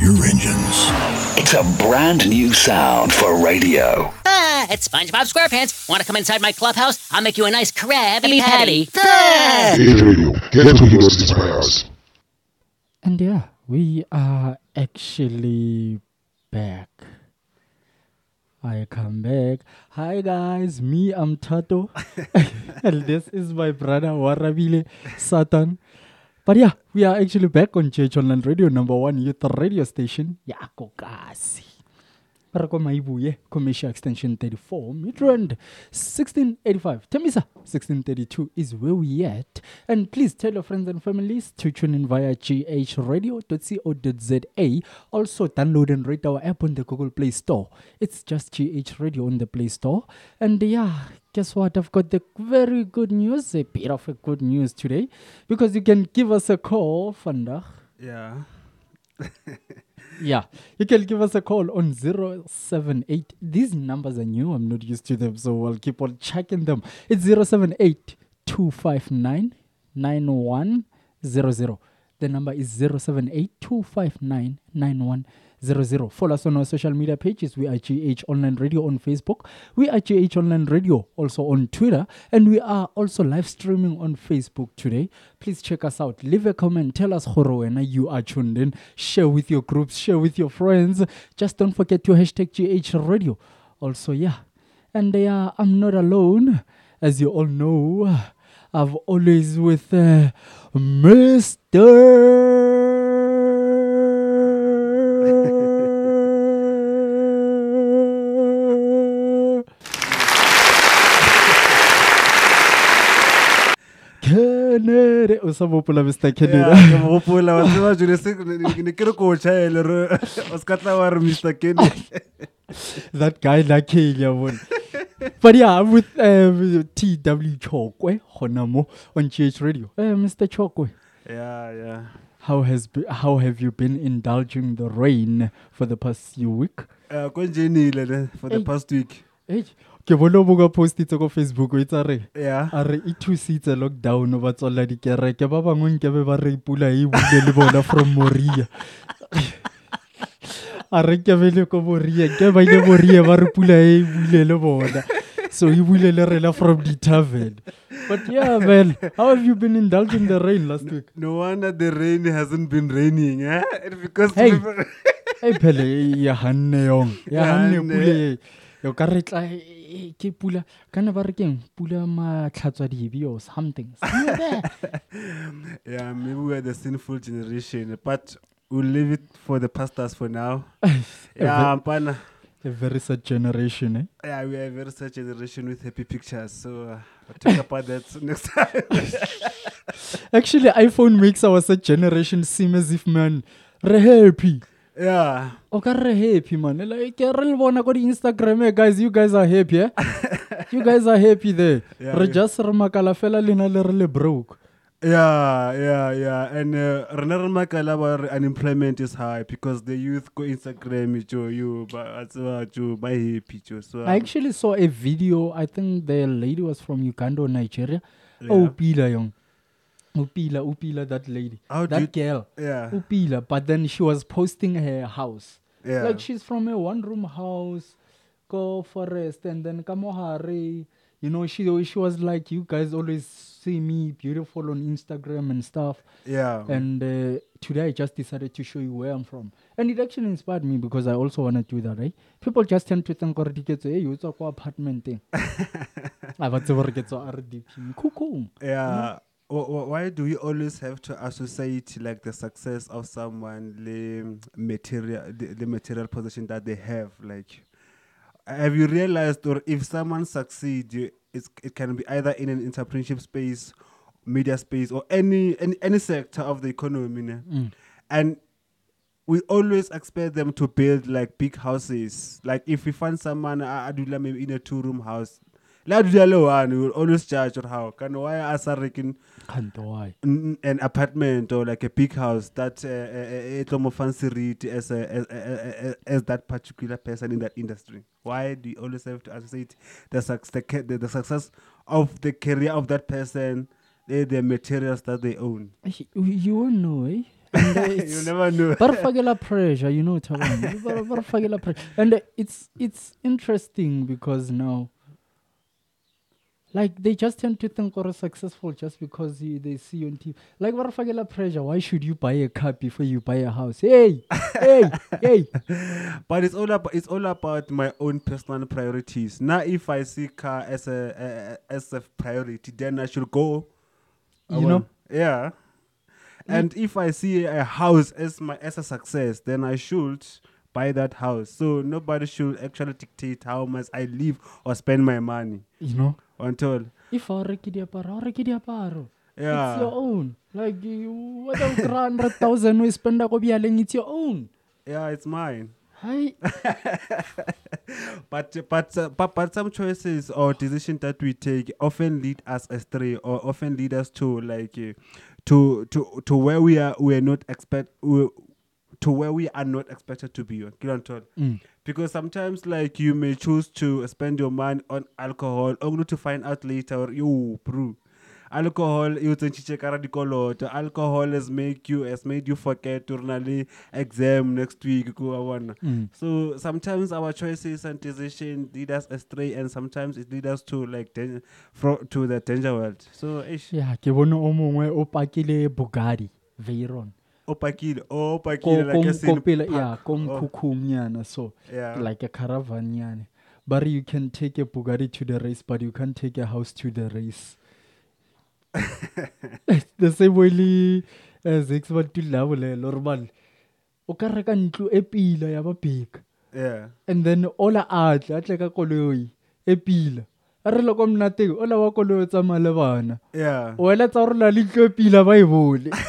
your engines. It's a brand new sound for radio. Ah, it's SpongeBob SquarePants. Want to come inside my clubhouse? I'll make you a nice Krabby Patty. Age Radio. Get what yours inspires. And yeah, we are actually back. I come back. Hi guys, me I'm Tato. and this is my brother Warabile Satan. But yeah, we are actually back on Church Online Radio, number one youth radio station. Yako. Re ko Mayibuye, commercial extension 34, Midrand 1685. Tembisa 1632 is where we at. And please tell your friends and families to tune in via ghradio.co.za. Also download and rate our app on the Google Play Store. It's just GH Radio on the Play Store. And yeah, guess what? I've got the very good news, a bit of a good news today. Because you can give us a call, Fanda. Yeah. Yeah, you can give us a call on 078. These numbers are new. I'm not used to them, so I'll keep on checking them. It's 078 259 9100. The number is 078 259 9100. Follow us on our social media pages. We are GH Online Radio on Facebook. We are GH Online Radio also on Twitter. And we are also live streaming on Facebook today. Please check us out. Leave a comment. Tell us Horowena you are tuned in. Share with your groups. Share with your friends. Just don't forget to hashtag GH Radio. Also, yeah. And yeah, I'm not alone. As you all know, I've always with uh, Mr. ne sa ke re ko chaele re o ska tla wa Mr. Kenny. that guy nakeng ya bone but yeah I'm with um, tw chokwe gona mo on gh radio uh, mr chokwe Yeah, yeah. how has be, how have you been indulging the rain for the past few week Uh, for the Hey. past week. hey ke bone o boka postitse ko facebook o itsa re Yeah. a re e thusitse lockdown ba tswalela dikereke ba bangwe nkebe ba re pula e bule le bona from moria a re nkebe le ko moria nke ba ile moria ba re pula e bule le bona so e bule le rena from the tavern but yeah man how have you been indulging the rain last week No wonder the rain hasn't been raining, eh? Because Hey. e phele ya hanne yong ya hanne pule e. ka re tla ke pula ka ne ba re keng pula matlhatswa dibi or something yeah, maybe we're the sinful generation, but we'll leave it for the pastors for now. yeah, pana. a very sad generation eh Yeah, we are a very sad generation with happy pictures, so uh, we'll talk about that next time. Actually, iPhone makes our sad generation seem as if man, re happy. Yeah, O ka re happy man. Like re le bona ko di Instagram eh, guys, you guys are happy eh? you guys are happy there. Yeah, re yeah. just re makala fela lena le re le broke. yeah, yeah, yeah. And uh, re Makala, our unemployment is high because the youth go Instagram, jo you, ba Joe, buy happy, jo So, I um, actually saw a video. I think the lady was from Uganda or Nigeria. yeah. Oh, pila young. Upila, Upila, that lady. How that you- girl. yeah, Upila. But then she was posting her house. yeah. Like she's from a one room house, go forest, and then Kamohari. You know, she she was like, you guys always see me beautiful on Instagram and stuff. yeah. And uh, today I just decided to show you where I'm from, and it actually inspired me because I also want to do that. Right? People just tend to think, "Gore diketso, hey, you ko apartment thing." I want to work at RDP. Cool. Yeah. Wh- wh- Why do we always have to associate like the success of someone the material the, the material position that they have? Like, have you realized, or if someone succeeds you- it's, it can be either in an entrepreneurship space, media space, or any any, any sector of the economy? Mm. and we always expect them to build like big houses. Like if we find someone uh, adula maybe in a two room house, la le one, will always judge or how can why as a reckon an apartment or like a big house that uh, uh, uh, uh, fancy read as a as, as, as that particular person in that industry. Why do you always have to associate the, suc- the, the, the success of the career of that person, eh, the materials that they own? You, won't know, eh? Uh, you never know. ba re fakela pressure you know Thabang. Ba re- ba pressure and uh, it's it's interesting because now like they just tend to think oh, or successful just because you, they see you on TV. Like re fakela pressure. Why should you buy a car before you buy a house? Hey, hey, hey. but it's all about it's all about my own personal priorities. Now, if I see car as a, a as a priority, then I should go. I You know? yeah. Mm. And if I see a house as my as a success, then I should buy that house. So nobody should actually dictate how much I live or spend my money. You know, Until if diaparo, paro reki diaparo. yeah, It's your own. Like you, whether we spend go bialeng, it's your own. yeah, it's mine. Hi. but but, uh, but but some choices or decisions that we take often lead us astray or often lead us to like uh, to to to where we are we are not expect we, to where we are not expected to be Mm. Because sometimes like you may choose to spend your money on alcohol only to find out later yo bro alcohol e o tsentšhitše ka ra dikoloto alcohol has make you has made you forget to na le exam next week ko wa bona Mm. so sometimes our choices and decision lead us astray and sometimes it lead us to like dan- fro- to the danger world so Yeah, ke bone o mongwe o pakile bogadi Veyron. O pakile o Ko ko like a ko sin pele park. yeah, Oh, so yeah. like a caravan nyana. But you can take a Bugatti to the race, but you can't take a house to the race. the same way le uh, Zix ba tulla bolela ore bale o ka reka ntlo e pila ya babeka. Yeah. And then ola atle tle ka koloi e pila. a re le ko mnateng ola wa koloi o tsamaya le bana o eletsa gore la le tlo pila ba e bole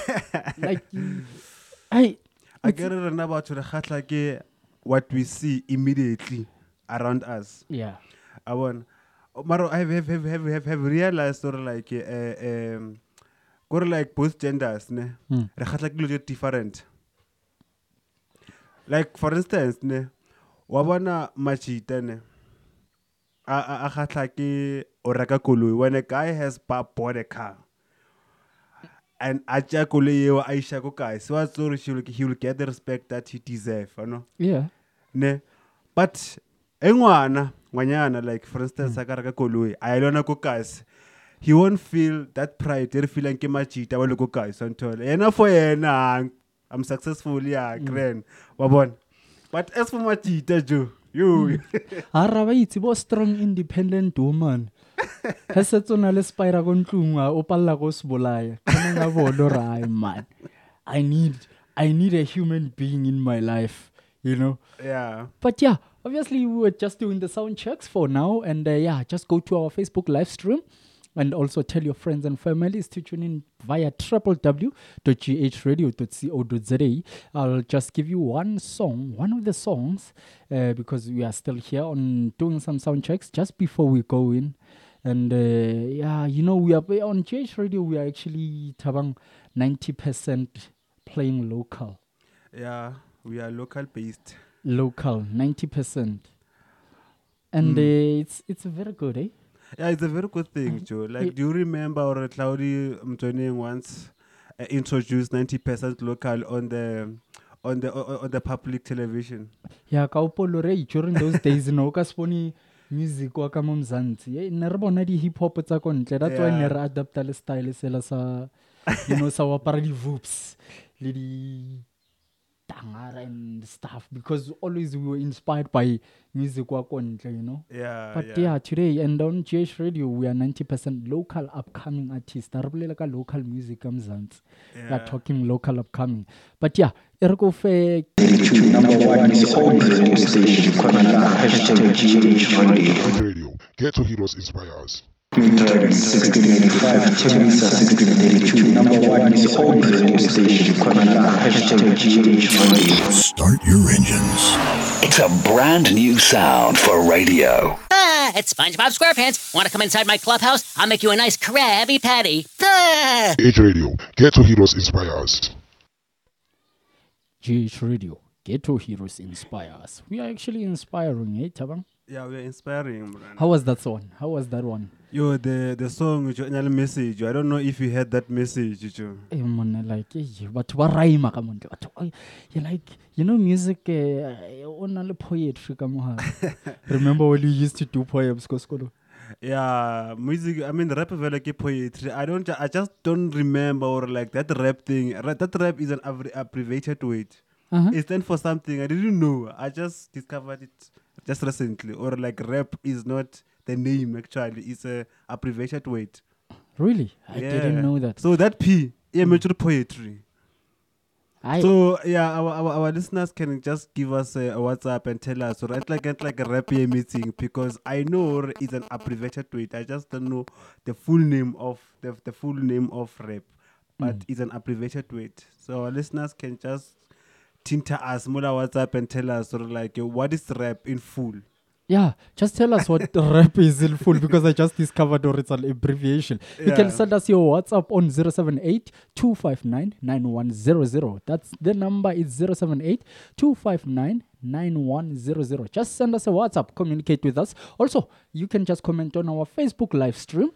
a kere rena batho re kgatlha ke what we see immediately around us. Yeah. I want Maro have have have have have, have realized gore like uh, um gore like both genders ne Mm. re kgatlha ke dilo tse different. Like for instance ne wa bona majita ne a a gatlha ke o reka koloi. When a guy has ba- bought a car and a tša koloi eo a iša ko kae se wa tsore he will, he will get the respect that he deserve you know yeah. Ne? But e ngwana ngwanyana like for instance a ka reka koloi a e lona ko kasi he won't feel that pride e re feelang ke majita wa le ko kae santhole yena for yena i'm successful ya grand. Wa bona. But as for majita jo yo. A ra ba itse bo strong independent woman. Ga setse o na le spira ko ntlong o palela ko se bolaya kanang a bone ore ai man i need i need a human being in my life you know? Yeah. But yeah, obviously we were just doing the sound checks for now, and uh, yeah, just go to our Facebook live stream, and also tell your friends and families to tune in via www.ghradio.co.za. I'll just give you one song, one of the songs, uh, because we are still here on doing some sound checks just before we go in. And uh, yeah, you know, we are on GH Radio. We are actually tabang ninety percent playing local yeah we are local based local 90% and uh, it's it's very good eh yeah it's a very good thing joe like do you remember or claudi mtoning once uh, introduced 90% local on the on the on the public television? Ya kaupolore during those days no o ka se music wa ka mo mzantsi ne re bona di-hip hop tsa ko ntle that's why ne Yeah. re adapta le style sela sa you know sa wapara di-voops le di tangara and stuff because always we were inspired by music wa ko you know yeah But yeah. today and on GH Radio we are 90% local upcoming artists. Re bolela ka local music ka Mzansi. We are talking local upcoming. But yeah, e re ko fe number one is old radio station Kwanana hashtag GH Radio. Red Radio. Ghetto Heroes Inspires. Meter 1685 Tembisa 1682 number one is old radio station Kwanana hashtag GH Radio. Start your engines. It's a brand new sound for radio. Ah, it's SpongeBob SquarePants. Want to come inside my clubhouse? I'll make you a nice Krabby Patty. Ah! Age Radio. Ghetto Heroes Inspires. GH Radio. Ghetto Heroes inspire us. We are actually inspiring, eh, Tabang? Yeah, we're inspiring. man. How was that one? How was that one? Yo, the the song Journal message. I don't know if you heard that message. You Hey, man, like eh, batho ba rhyme batho eh, you like you know music eh, o na le poetry mo remember when you used to do poems ko sekolo Yeah, music. I mean, rap is like poetry. I don't. I just don't remember or like that rap thing. That rap is an abbrevi- abbreviated word. Uh-huh. It stands for something. I didn't know. I just discovered it just recently. Or like rap is not the name actually. It's a abbreviated word. really i didn't know that So that P, yeah, mature poetry. I, So yeah, our, our, our listeners can just give us a, WhatsApp and tell us, right? Like it's like a rap meeting because I know it's an abbreviated tweet. I just don't know the full name of the, the full name of rap, but Mm. it's an abbreviated tweet. So our listeners can just tinter us more WhatsApp and tell us sort of like what is rap in full. yeah just tell us what rap is in full because i just discovered or it's an abbreviation. You can send us your whatsapp on 078 259 9100 that's the number is 078 259 9100 just send us a whatsapp communicate with us. Also you can just comment on our facebook live stream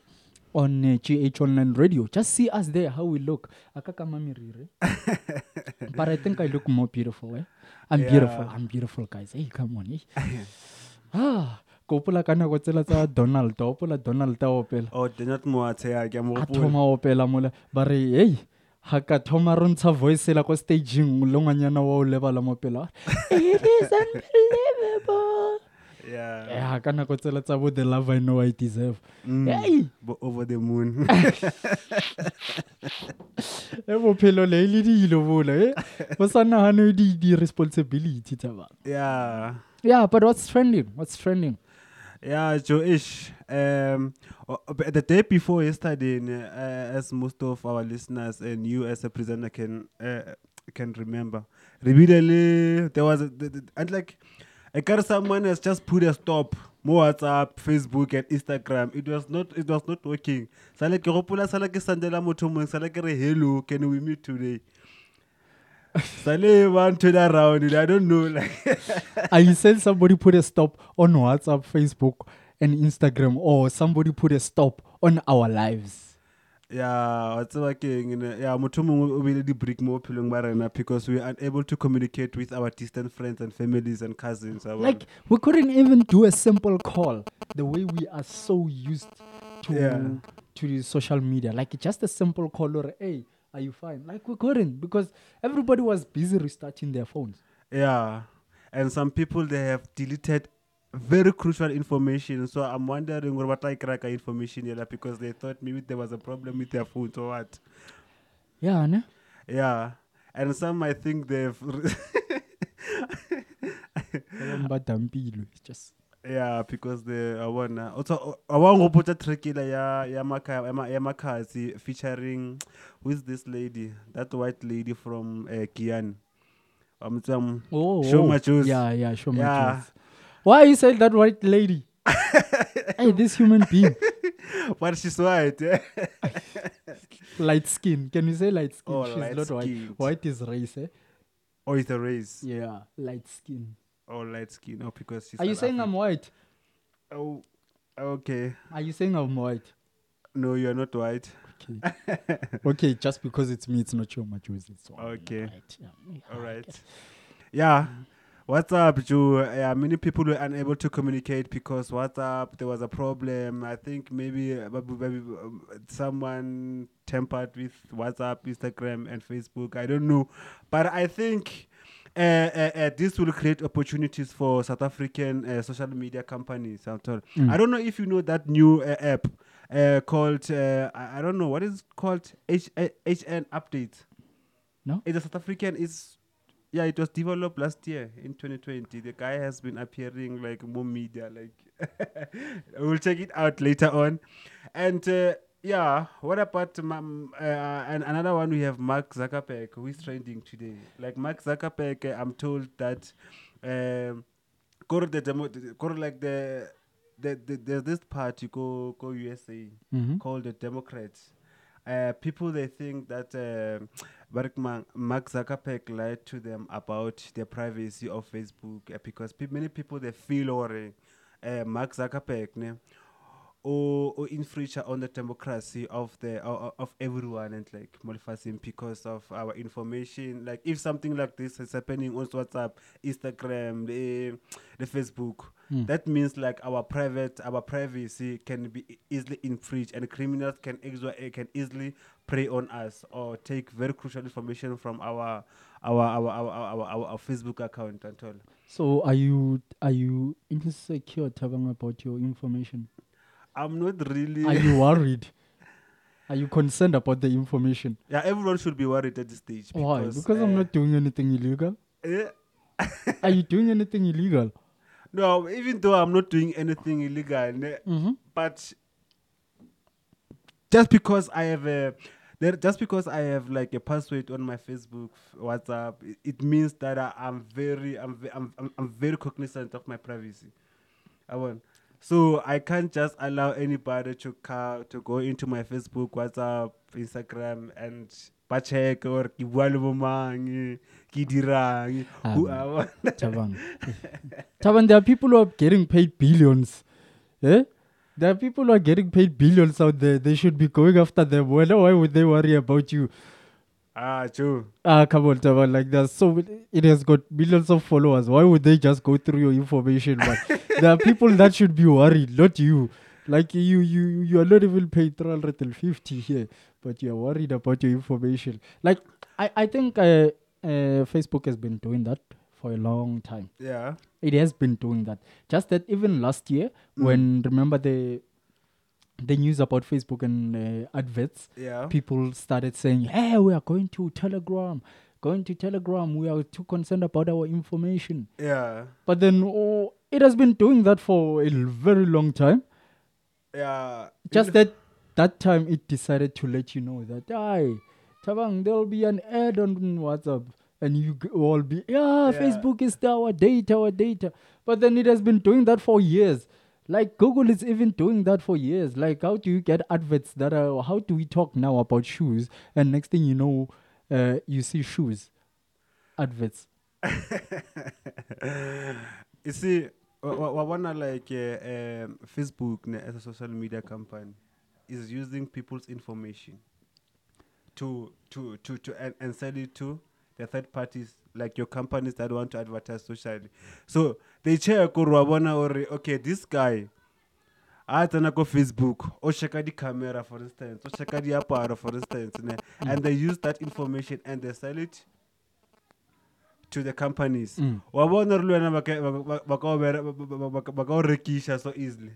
on uh, GH Online Radio. Just see us there, how we look. Akakamamirire. but I think I look more beautiful. Eh? I'm beautiful. I'm beautiful, guys. Hey, come on. Eh? ah, ko ka nako tsela tsa Donald. O opola Donald ta opela. Oh, A thoma opela mola. Ba re, hey, ga ka thoma re ntsha voice la ko staging le ngwanyana wa o lebala mo pela. It is unbelievable. Yeah. Yeah, ka nako tsela tsa bo the love I know I deserve. Mm. Hey, Bo- Over the moon. e bophelo le le dilo bola eh bo sa nagane di di responsibility tsa bana yeah. yeah but what's trending what's trending Yeah, Joish. Um, o- o- but the day before yesterday, uh, as most of our listeners and you as a presenter can uh, can remember, repeatedly there was a, and like, I got someone has just put a stop. More WhatsApp, Facebook, and Instagram. It was not. It was not working. Sale ke gopola sale ke sendela motho mongwe sale ke re hello, can we meet today? Sale one turn around I don't know like. you saying somebody put a stop on whatsapp facebook and instagram or somebody put a stop on our lives Yeah, wa tseba ke eng? Yeah, motho mongwe o beile di-break mo bophelong ba rena because we are unable to communicate with our distant friends and families and cousins. like we couldn't even do a simple call the way we are so used to Yeah. to the social media like just a simple call or hey are you fine like we couldn't because everybody was busy restarting their phones yeah, and some people they have deleted very crucial information. So I'm wondering what I crack information yela because they thought maybe there was a problem with their phones or what. yeah ne? Yeah, and some I think they've. Ba bang ba dampilwe, it's just Yeah, because the I wanna also I want to put a track in ya ya Maka- ya Ma- featuring who is this lady? That white lady from uh, Kian. Um, Oh, Show oh. my juice. Yeah, yeah, show my Yeah. juice. Why you said that white lady? hey, this human being, but she's white. eh? light skin. Can you say light skin? Oh, She's not white. light-skinned. White is race, eh? or it's a race. Yeah, light skin. Oh, light skin. No, because she's. Are you saying I'm white? Oh, okay. Are you saying I'm white? No, you're not white. Okay. okay, just because it's me, it's not your. It's all Okay. Right. Yeah. yeah, All right. Yeah. What's up, Joe? Yeah, many people were unable to communicate because WhatsApp there was a problem. I think maybe, maybe um, someone tampered with WhatsApp, Instagram, and Facebook. I don't know, but I think uh, uh, uh, this will create opportunities for South African uh, social media companies. Mm. I don't know if you know that new uh, app uh, called uh, I, I don't know what is it called H- HN Update. No? It's a South African. It's yeah, it was developed last year in 2020. The guy has been appearing like more media. Like we'll check it out later on. And uh, yeah, what about um, uh, and another one? We have Mark Zuckerberg, who is trending today. Like Mark Zuckerberg, uh, I'm told that um, go to the demo, go to like the. The, the, there's this party go go USA Mhm. called the Democrats. Uh, people they think that uh, Mark, Ma- Mark Zuckerberg lied to them about the privacy of Facebook uh, because pe- many people they feel or uh, uh, Mark Zuckerberg ne o o infringe on the democracy of the of, of everyone and like molifasing because of our information. Like if something like this is happening on WhatsApp Instagram the, the Facebook that means like our private our privacy can be easily infringed and criminals can exa- can easily prey on us or take very crucial information from our our our our, our, our, our Facebook account and all So are you are you insecure, talking about your information? I'm not really Are you worried? Are you concerned about the information? yeah everyone should be worried at this stage Why? because, Because I'm uh, not doing anything illegal. eh, Are you doing anything illegal? No, even though I'm not doing anything illegal, Mm-hmm. but just because I have a there, just because I have like a password on my Facebook, WhatsApp, it, it means that I, I'm very, I'm, I'm, I'm, I'm very cognizant of my privacy. I want. So I can't just allow anybody to ca- to go into my Facebook, WhatsApp, Instagram, and ba check or ke bua le bo ke dirang, who Ah. Tabang. Tabang, there are people who are getting paid billions. Eh? There are people who are getting paid billions out there. They should be going after them. Why, why would they worry about you? Ah, true. Ah, come on, Tabang. Like there's So it- it has got millions of followers. Why would they just go through your information? But there are people that should be worried, not you. Like you, you, you are not even paid 350 here, but you are worried about your information. Like I, I think uh, uh, Facebook has been doing that for a long time. Yeah. It has been doing that. Just that even last year, when remember the the news about Facebook and uh, adverts, Yeah. people started saying, "Hey, we are going to Telegram, going to Telegram. We are too concerned about our information." Yeah. But then, oh, it has been doing that for a very long time. Yeah. Just that that time, it decided to let you know that, "Hi, Tabang, there'll be an ad on WhatsApp." And you g- all be, yeah, Yeah. Facebook is our data, our data. But then it has been doing that for years. Like Google is even doing that for years. Like, how do you get adverts that are, how do we talk now about shoes? And next thing you know, uh, you see shoes adverts. you see, I wanna like uh, um, Facebook ne, as a social media company is using people's information to to to to and, and sell it to the third parties like your companies that want to advertise socially. So they check or wabona or okay this guy. a tsena ko facebook o checka di-camera for instance o checka diaparo for instance ne? and they use that information and they sell it to the companies Mm. wa bona re le wena ba ka- o rekisha so easily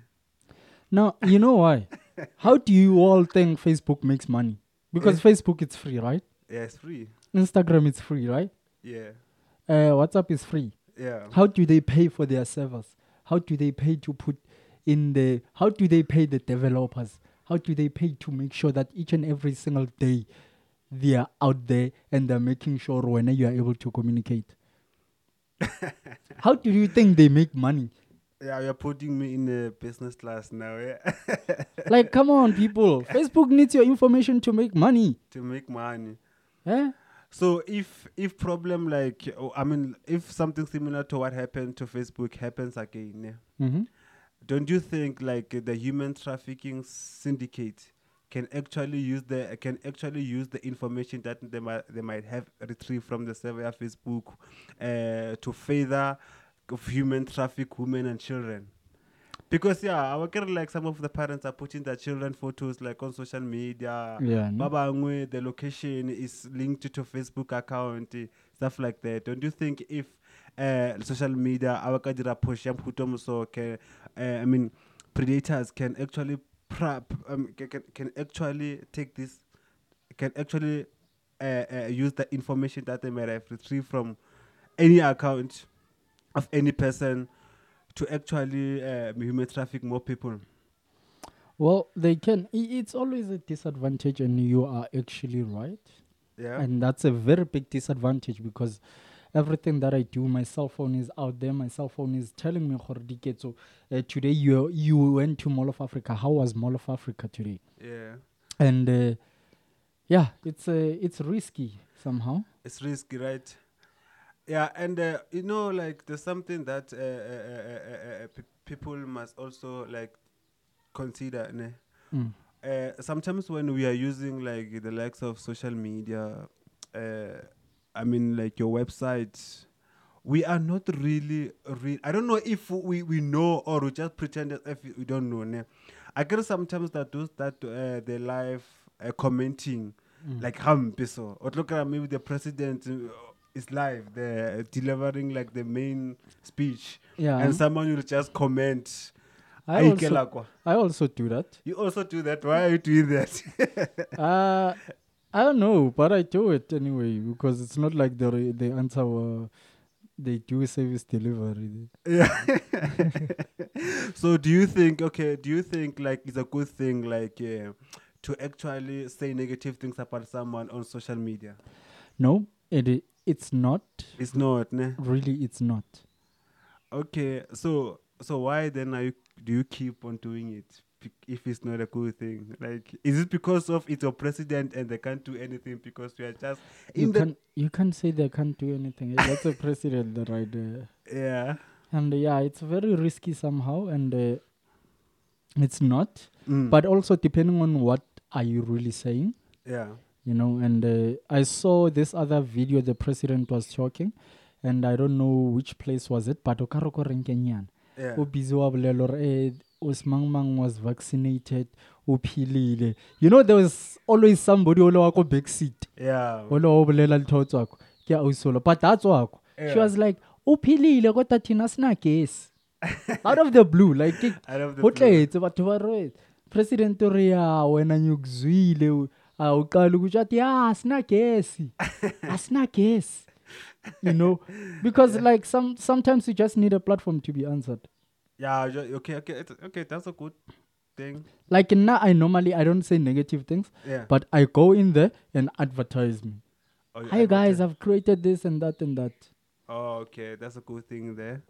Now, you know why? How do you all think Facebook makes money? Because Facebook is free, right? yeah it's free Instagram is free, right? yeah Uh, WhatsApp is free. yeah How do they pay for their servers? How do they pay to put in the? How do they pay the developers? How do they pay to make sure that each and every single day they are out there and they're making sure when you are able to communicate? How do you think they make money? yeah you're putting me in a business class now yeah Like, come on, people! Facebook needs your information to make money. to make money Eh? So if if problem like oh, i mean if something similar to what happened to facebook happens again Mm-hmm. don't you think like the human trafficking syndicate can actually use the can actually use the information that they might they might have retrieved from the server of Facebook uh, to further of human traffic women and children? Because yeah, I would get like some of the parents are putting their children photos like on social media. Yeah, no? The location is linked to Facebook account, stuff like that. Don't you think if uh, social media, our push ya mputo so can, uh, I mean, predators can actually prep, um, ca- can, can actually take this, can actually uh, uh, use the information that they might have retrieved from any account of any person to actually uh, human traffic more people. Well, they can. i- It's always a disadvantage, and you are actually right. Yeah. And that's a very big disadvantage because everything that I do, my cell phone is out there. My cell phone is telling me, "Gore diketso, uh, today you you went to Mall of Africa. How was Mall of Africa today? yeah. And uh, yeah, it's uh, it's risky somehow. it's risky, right? Yeah, and uh, you know, like there's something that uh, uh, uh, uh, uh, pe- people must also like consider. Ne? Mm. Uh, sometimes when we are using like the likes of social media, uh, I mean like your website, we are not really re- I don't know if we, we know or we just pretend as if we don't know. Ne? I guess sometimes that those that uh, they live uh, commenting like hampe so or look at maybe the president uh, is live there delivering like the main speech Yeah. and someone will just comment I also. I also do that. you also do that why are you doing that uh, I don't know, but I do it anyway because it's not like the re- the answer. Uh, they do service delivery. yeah so do you think okay do you think like it's a good thing like uh, to actually say negative things about someone on social media No, it it's not. it's not ne? Really, it's not. okay so so why then are you do you keep on doing it if it's not a good thing like is it because of it's your president and they can't do anything because we are just You can't you can't say they can't do anything. That's a president the right there. yeah And uh, yeah, it's very risky somehow, and uh, it's not. Mm. But also depending on what are you really saying. yeah you know and uh, i saw this other video the president was talking and i don't know which place was it but o ka ko renkenyana yeah. O busy wa bolela hore eh, osmangmang was vaccinated o philile. You know there was always somebody ole wa ko back seat yeah. Ole o bolela ntho tswako ke ausolo but that's wako she was like o philile kodwa thina sina gesi out of the blue like ho tletse batho ba re president o re ya wena ngikuzwile Ah, u- a uqala ukuthi athi ya asina gesi asina gesi you know? Because like some sometimes you just need a platform to be answered. Yeah okay okay it's, okay that's a good thing. Like now i normally i don't say negative things yeah. but i go in there and advertise me. Oh, hi guys i've created this and that and that. Oh, okay, that's a good thing there.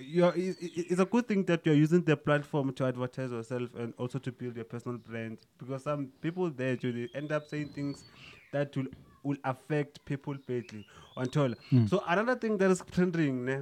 You're, it's a good thing that you're using the platform to advertise yourself and also to build your personal brand because some people there actually end up saying things that will will affect people badly on until so another thing that is trending ne,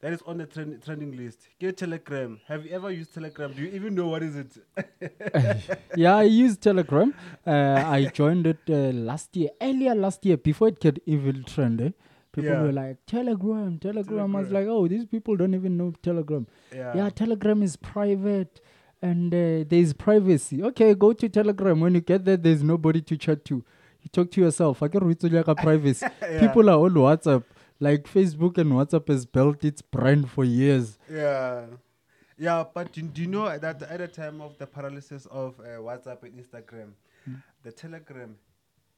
that is on the trend, trending list get telegram. Have you ever used telegram? Do you even know what is it? Yeah i use telegram. Uh, i joined it uh, last year earlier last year before it get even trend eh? People Yeah. were like telegram telegram. I was like oh these people don't even know telegram. Yeah. Yeah telegram is private and uh, there's privacy. Okay go to telegram. When you get there there's nobody to chat to. You talk to yourself. I can privacy. People are on whatsapp. Like facebook and whatsapp has built its brand for years. Yeah, yeah, but do, do you know that at the time of the paralysis of uh, WhatsApp and Instagram, Hmm. the Telegram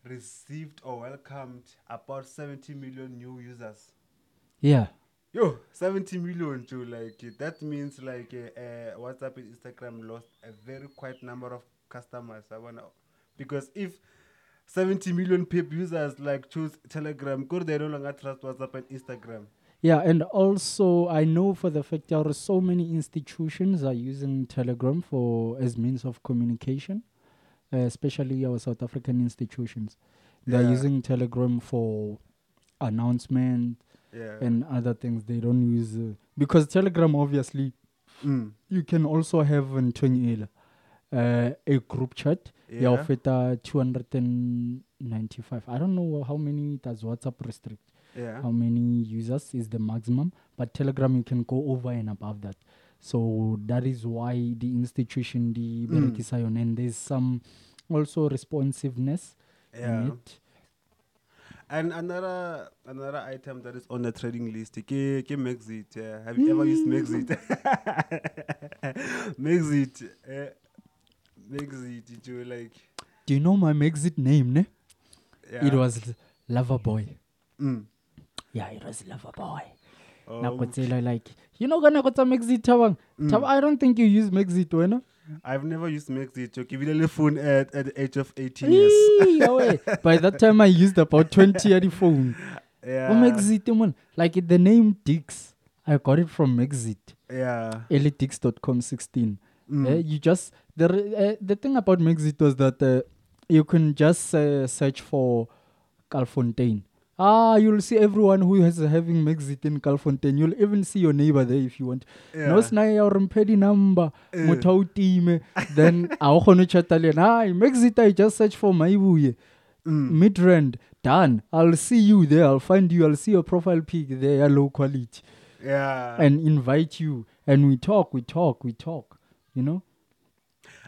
received or welcomed about 70 million new users. yeah Yo, 70 million too. Like that means like uh, uh, WhatsApp and Instagram lost a very quite number of customers. I wanna because if 70 million people users like choose Telegram, good they no longer trust WhatsApp and Instagram. Yeah, and also I know for the fact there are so many institutions are using Telegram for as means of communication, uh, especially our South African institutions. They're Yeah. using Telegram for announcement Yeah. and other things. They don't use uh, because Telegram obviously Mm. you can also have Ntonyela, uh, a group chat. Yeah, Yeah. of it uh, 295. I don't know how many does WhatsApp restrict Yeah. how many users is the maximum but telegram you can go over and above that so that is why the institution the berekisa yona and there's some also responsiveness Yeah. in it And another another item that is on the trading list, ke, ke MXit. Uh, have you ever used MXit? MXit. Uh, MXit, it you like. do you know my exit name ne? Yeah. it was lover boy Mm. yeah it was lover boy tsela like you know kana kotsa tsa maxit thabang Thab- i don't think you use maxit wena I've never used Mexit. Okay, a phone at, at the age of 18 years. Eee, by that time i used about 20 at the phone Yeah. oh, Mexit, man like the name dix i got it from Mexit. Yeah. elitix.com 16 Mm. Uh, you just the uh, the thing about Mexit was that uh, you can just search for Calfontaine Ah, you'll see everyone who has having Mexit in calfontain You'll even see your neighbor there if you want. Yeah. No ore or mpedi number. Eh. Motho a o time. Then a o kgone chata le yena. Hi, Mexit I just search for Maibuye. Mm. Midrand. Done. I'll see you there. I'll find you. I'll see your profile pic there, ya low quality. Yeah. And invite you. And we talk, we talk, we talk. You know?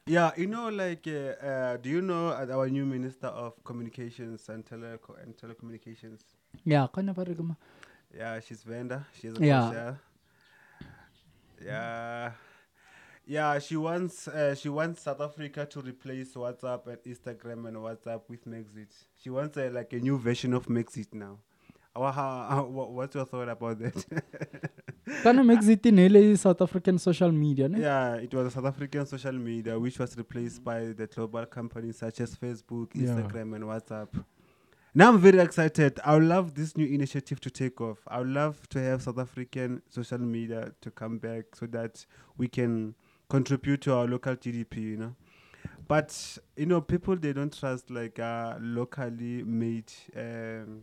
Yeah, you know, like, uh, uh, do you know uh, our new Minister of Communications and, teleco- and Telecommunications? Yeah, kana ba re ke ma- Yeah, she's Venda. She's a Yeah. yeah. Yeah. Yeah, she wants uh, she wants South Africa to replace WhatsApp and Instagram and WhatsApp with MXit. She wants a, like a new version of MXit now. What's your thought about that? kana MXit e ne le South African social media, ne? yeah, it was a South African social media which was replaced by the global companies such as Facebook, Yeah. Instagram, and WhatsApp. Now I'm very excited. I would love this new initiative to take off. I would love to have South African social media to come back so that we can contribute to our local GDP, you know. But you know, people they don't trust like uh, locally made um,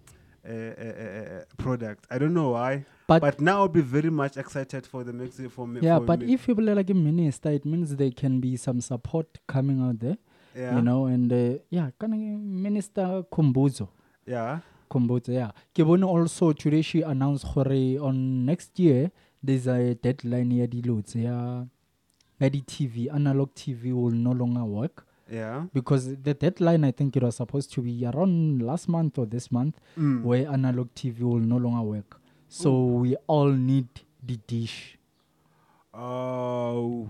uh, product. I don't know why, But- but, now I'll be very much excited for the Mexico for me. Yeah, for but me- if people are like a minister, it means there can be some support coming out there, yeah, you know, and uh, yeah, kana Minister Kumbuzo. yeah, Kumbuzo, yeah. Ke bone also today she announced gore on next year there's a deadline ya dilo tse yeah. TV analog TV will no longer work yeah. because the deadline I think it was supposed to be around last month or this month Mm. where analog TV will no longer work. So we all need the dish. Oh,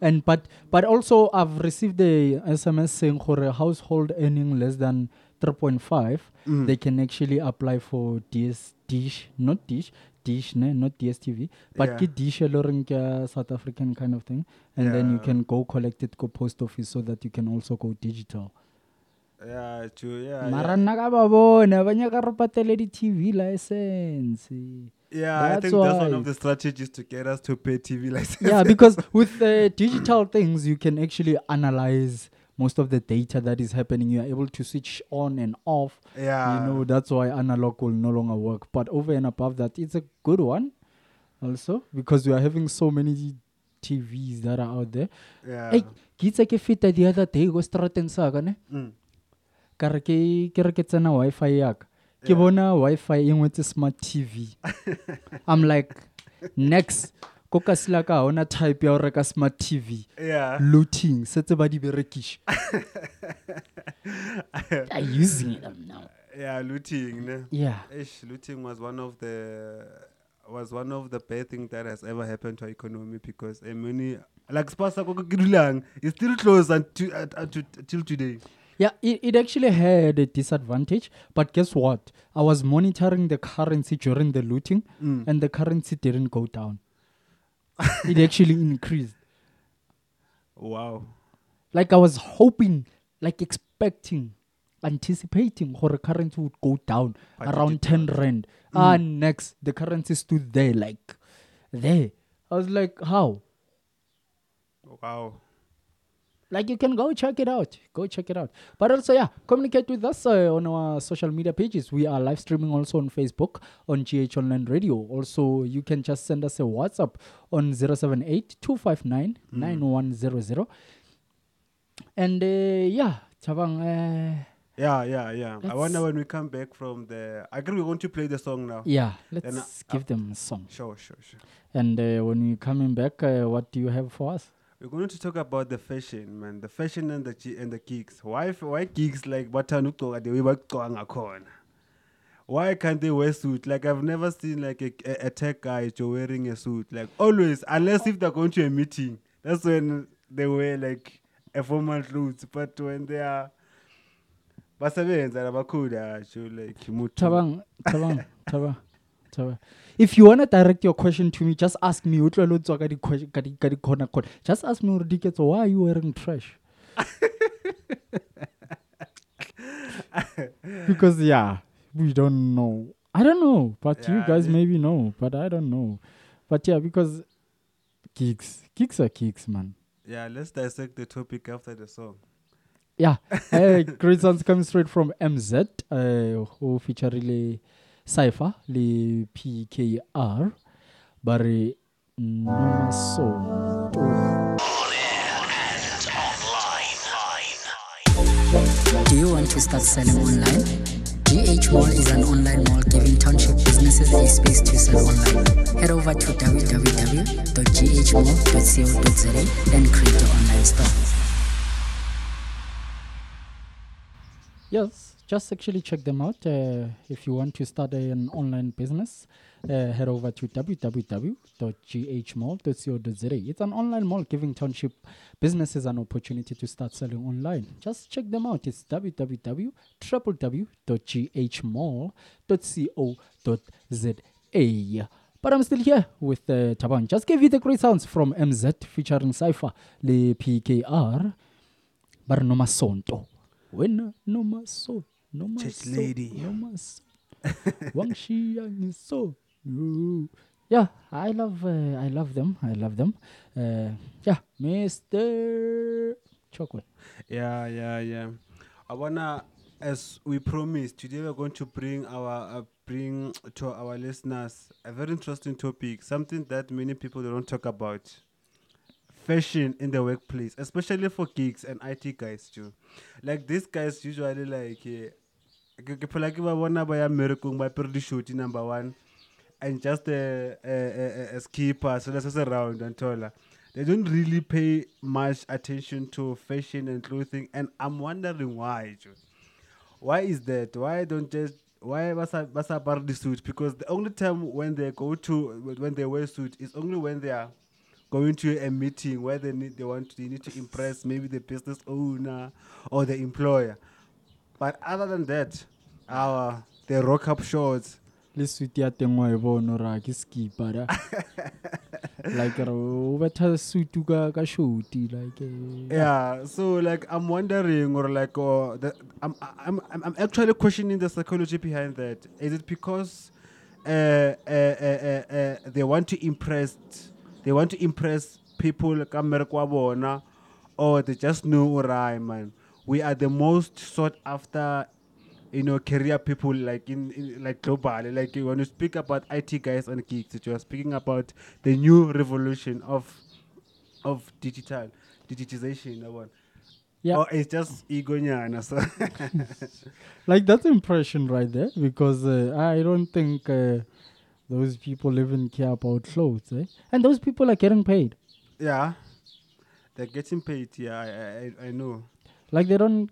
And but but also I've received the SMS saying for a household earning less than 3.5 Mm. they can actually apply for DS dish not dish dish ne not DSTV but Yeah. ke dish ke South African kind of thing and then you can go collect it go post office so that you can also go digital yeah, true. Yeah, mara yeah. nna ka ba bone ba nyaka re patele di-tv license Yeah, I That's think that's one of the strategies to get us to pay TV license. yeah because with the digital things you can actually analyze most of the data that is happening you are able to switch on and off. Yeah, you know that's why analog will no longer work. But over and above that it's a good one also because we are having so many tvs that are out there. Yeah. hey ke itse ke feta the other day go strateng sa ka ne? Mm. ka re ke re ke tsena wifi yaka ke bona wi-fi e ngwetse smart tv i'm like next ko ka sela ka ona type ya go reka smart tv Yeah. looting setse ba di berekiša are using them now Yeah, looting. ne? yeah Ish, looting was one of the was one of the bad things that has ever happened to our economy because a many like Spasa Kokokidulang is still closed until uh, until today. Yeah, it, it actually had a disadvantage. But guess what? I was monitoring the currency during the looting, Mm. and the currency didn't go down. it actually increased. Wow. Like I was hoping, like expecting, anticipating how the currency would go down around 10 not. rand. And next, the currency stood there, like there. I was like, how? Wow. Like you can go check it out go check it out but also yeah communicate with us uh, on our social media pages we are live streaming also on facebook on gh online radio also you can just send us a whatsapp on 078 259 9100 and uh, yeah chabang uh, Yeah, yeah, yeah. I wonder when we come back from the. I agree. we want to play the song now. yeah let's uh, give them a song Sure, sure, sure. and uh, when we coming back uh, what do you have for us We're going to talk about the fashion, man. The fashion and the and the gigs. Why f- why gigs like batanu kutoka the way bagqoka ngakhona? Why can't they wear suit? Like I've never seen like a, a, a tech guy wearing a suit. Like always, unless if they're going to a meeting, that's when they wear like a formal clothes. But when they are basebenza labakhula Joe like mutu. Tabang, Tabang, Tabang, Tabang. If you want to direct your question to me, just ask me. o tlwele o tswa ka di-corner corner. Just ask me, gore Diketso, why are you wearing trash? because, yeah, we don't know. I don't know, but you guys maybe know, but I don't know. But yeah, because kicks, kicks are kicks, man. Yeah, let's dissect the topic after the song. yeah, uh, great sounds coming straight from MZ, uh, who feature really Cypher, le PKR, Bari Noma Sonto. Do you want to start selling online? GH Mall is an online mall giving township businesses a space to sell online. Head over to www.ghmall.co.za and create your online store. Yes, just actually check them out. Uh, if you want to start an online business, uh, head over to www.ghmall.co.za. It's an online mall giving township businesses an opportunity to start selling online. Just check them out. It's www.ghmall.co.za. But I'm still here with uh, Taban. Just gave you the great sounds from MZ featuring Cypher, le PKR, bar noma sonto. Wena noma noma Church so, lady. so. Wangshiya ngiso. so. Yeah, I love uh, I love them. I love them. Uh, yeah, Mr. Chocolate. Yeah, yeah, yeah. I wanna, as we promised, today we're going to bring our uh, bring to our listeners a very interesting topic, something that many people don't talk about. Fashion in the workplace, especially for gigs and IT guys too. Like these guys usually like. Uh, ke ke phela ke ba bona ba ya mmerekong ba number one and just a, a, a, skipper so that's around and taller they don't really pay much attention to fashion and clothing and i'm wondering why why is that why don't just why basa basa apara the suit because the only time when they go to when they wear suit is only when they are going to a meeting where they need they want to, they need to impress maybe the business owner or the employer. But other than that our the rock up shorts Le suit ya teng wa e bona ra ke like o betha suit ka ka shoti like uh, yeah so like i'm wondering or like uh, the, I'm, I'm i'm i'm actually questioning the psychology behind that. Is it because uh, uh, uh, uh, uh, they want to impress they want to impress people ka mmereko wa bona. Or they just know alright man we are the most sought after you know career people like in, in like globally. Like when you speak about IT guys and geeks you are speaking about the new revolution of of digital digitization that one Yeah. or it's just ego nyana so. Like that's impression right there because uh, I don't think uh, those people even care about clothes, eh? And those people are getting paid. yeah they're getting paid yeah I, I I- know Like they don't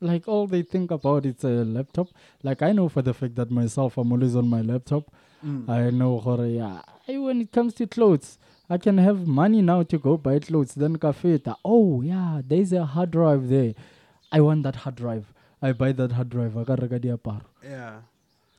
like all they think about is a laptop. Like I know for the fact that myself I'm always on my laptop. I know how yeah. I- When it comes to clothes, I can have money now to go buy clothes. Then cafe, oh yeah, there's a hard drive there. I want that hard drive. I buy that hard drive. I got yeah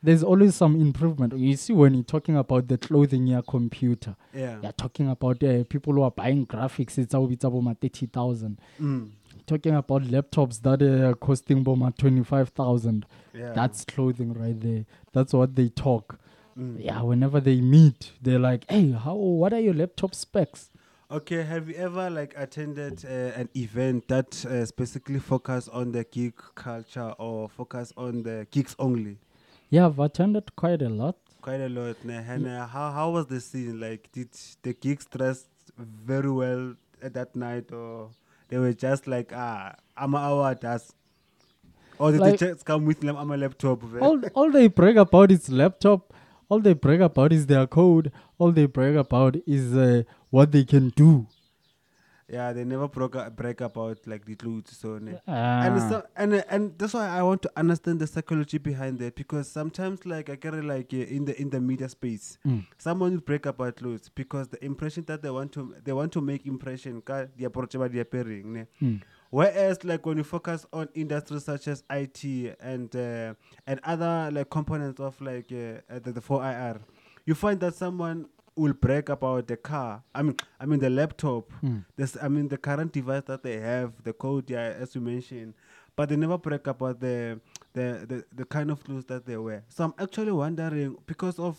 There's always some improvement. You see, when you're talking about the clothing your computer, yeah you're talking about uh, people who are buying graphics. It's about about thirty thousand. mm. Talking about laptops that are costing about twenty five thousand. yeah That's clothing right there. That's what they talk. Mm. Yeah, whenever they meet, they're like, "Hey, how? What are your laptop specs?" Okay, have you ever like attended uh, an event that uh, specifically focus on the geek culture or focus on the geeks only? Yeah, I've attended quite a lot. Quite a lot. And uh, how how was the scene? Like, did the geeks dress very well at that night, or they were just like, ah, I'm hour does, or did Like- they just come with them? I'm a laptop. all all they brag about is laptop. All they brag about is their code. All they brag about is uh, what they can do. Yeah, they never broke a, break about like the clothes. So ne. Ah. and so, and and that's why I want to understand the psychology behind that because sometimes like I get it like uh, in the in the media space, Mm. someone will break about clothes because the impression that they want to they want to make impression the approach about the appearing. Mm. Whereas like when you focus on industries such as IT and uh, and other like components of like uh, the, the 4IR, you find that someone will brag about the car. I mean, I mean the laptop. Mm. This, I mean the current device that they have, the code, yeah, as you mentioned, but they never brag about the the the, the kind of clothes that they wear. So I'm actually wondering because of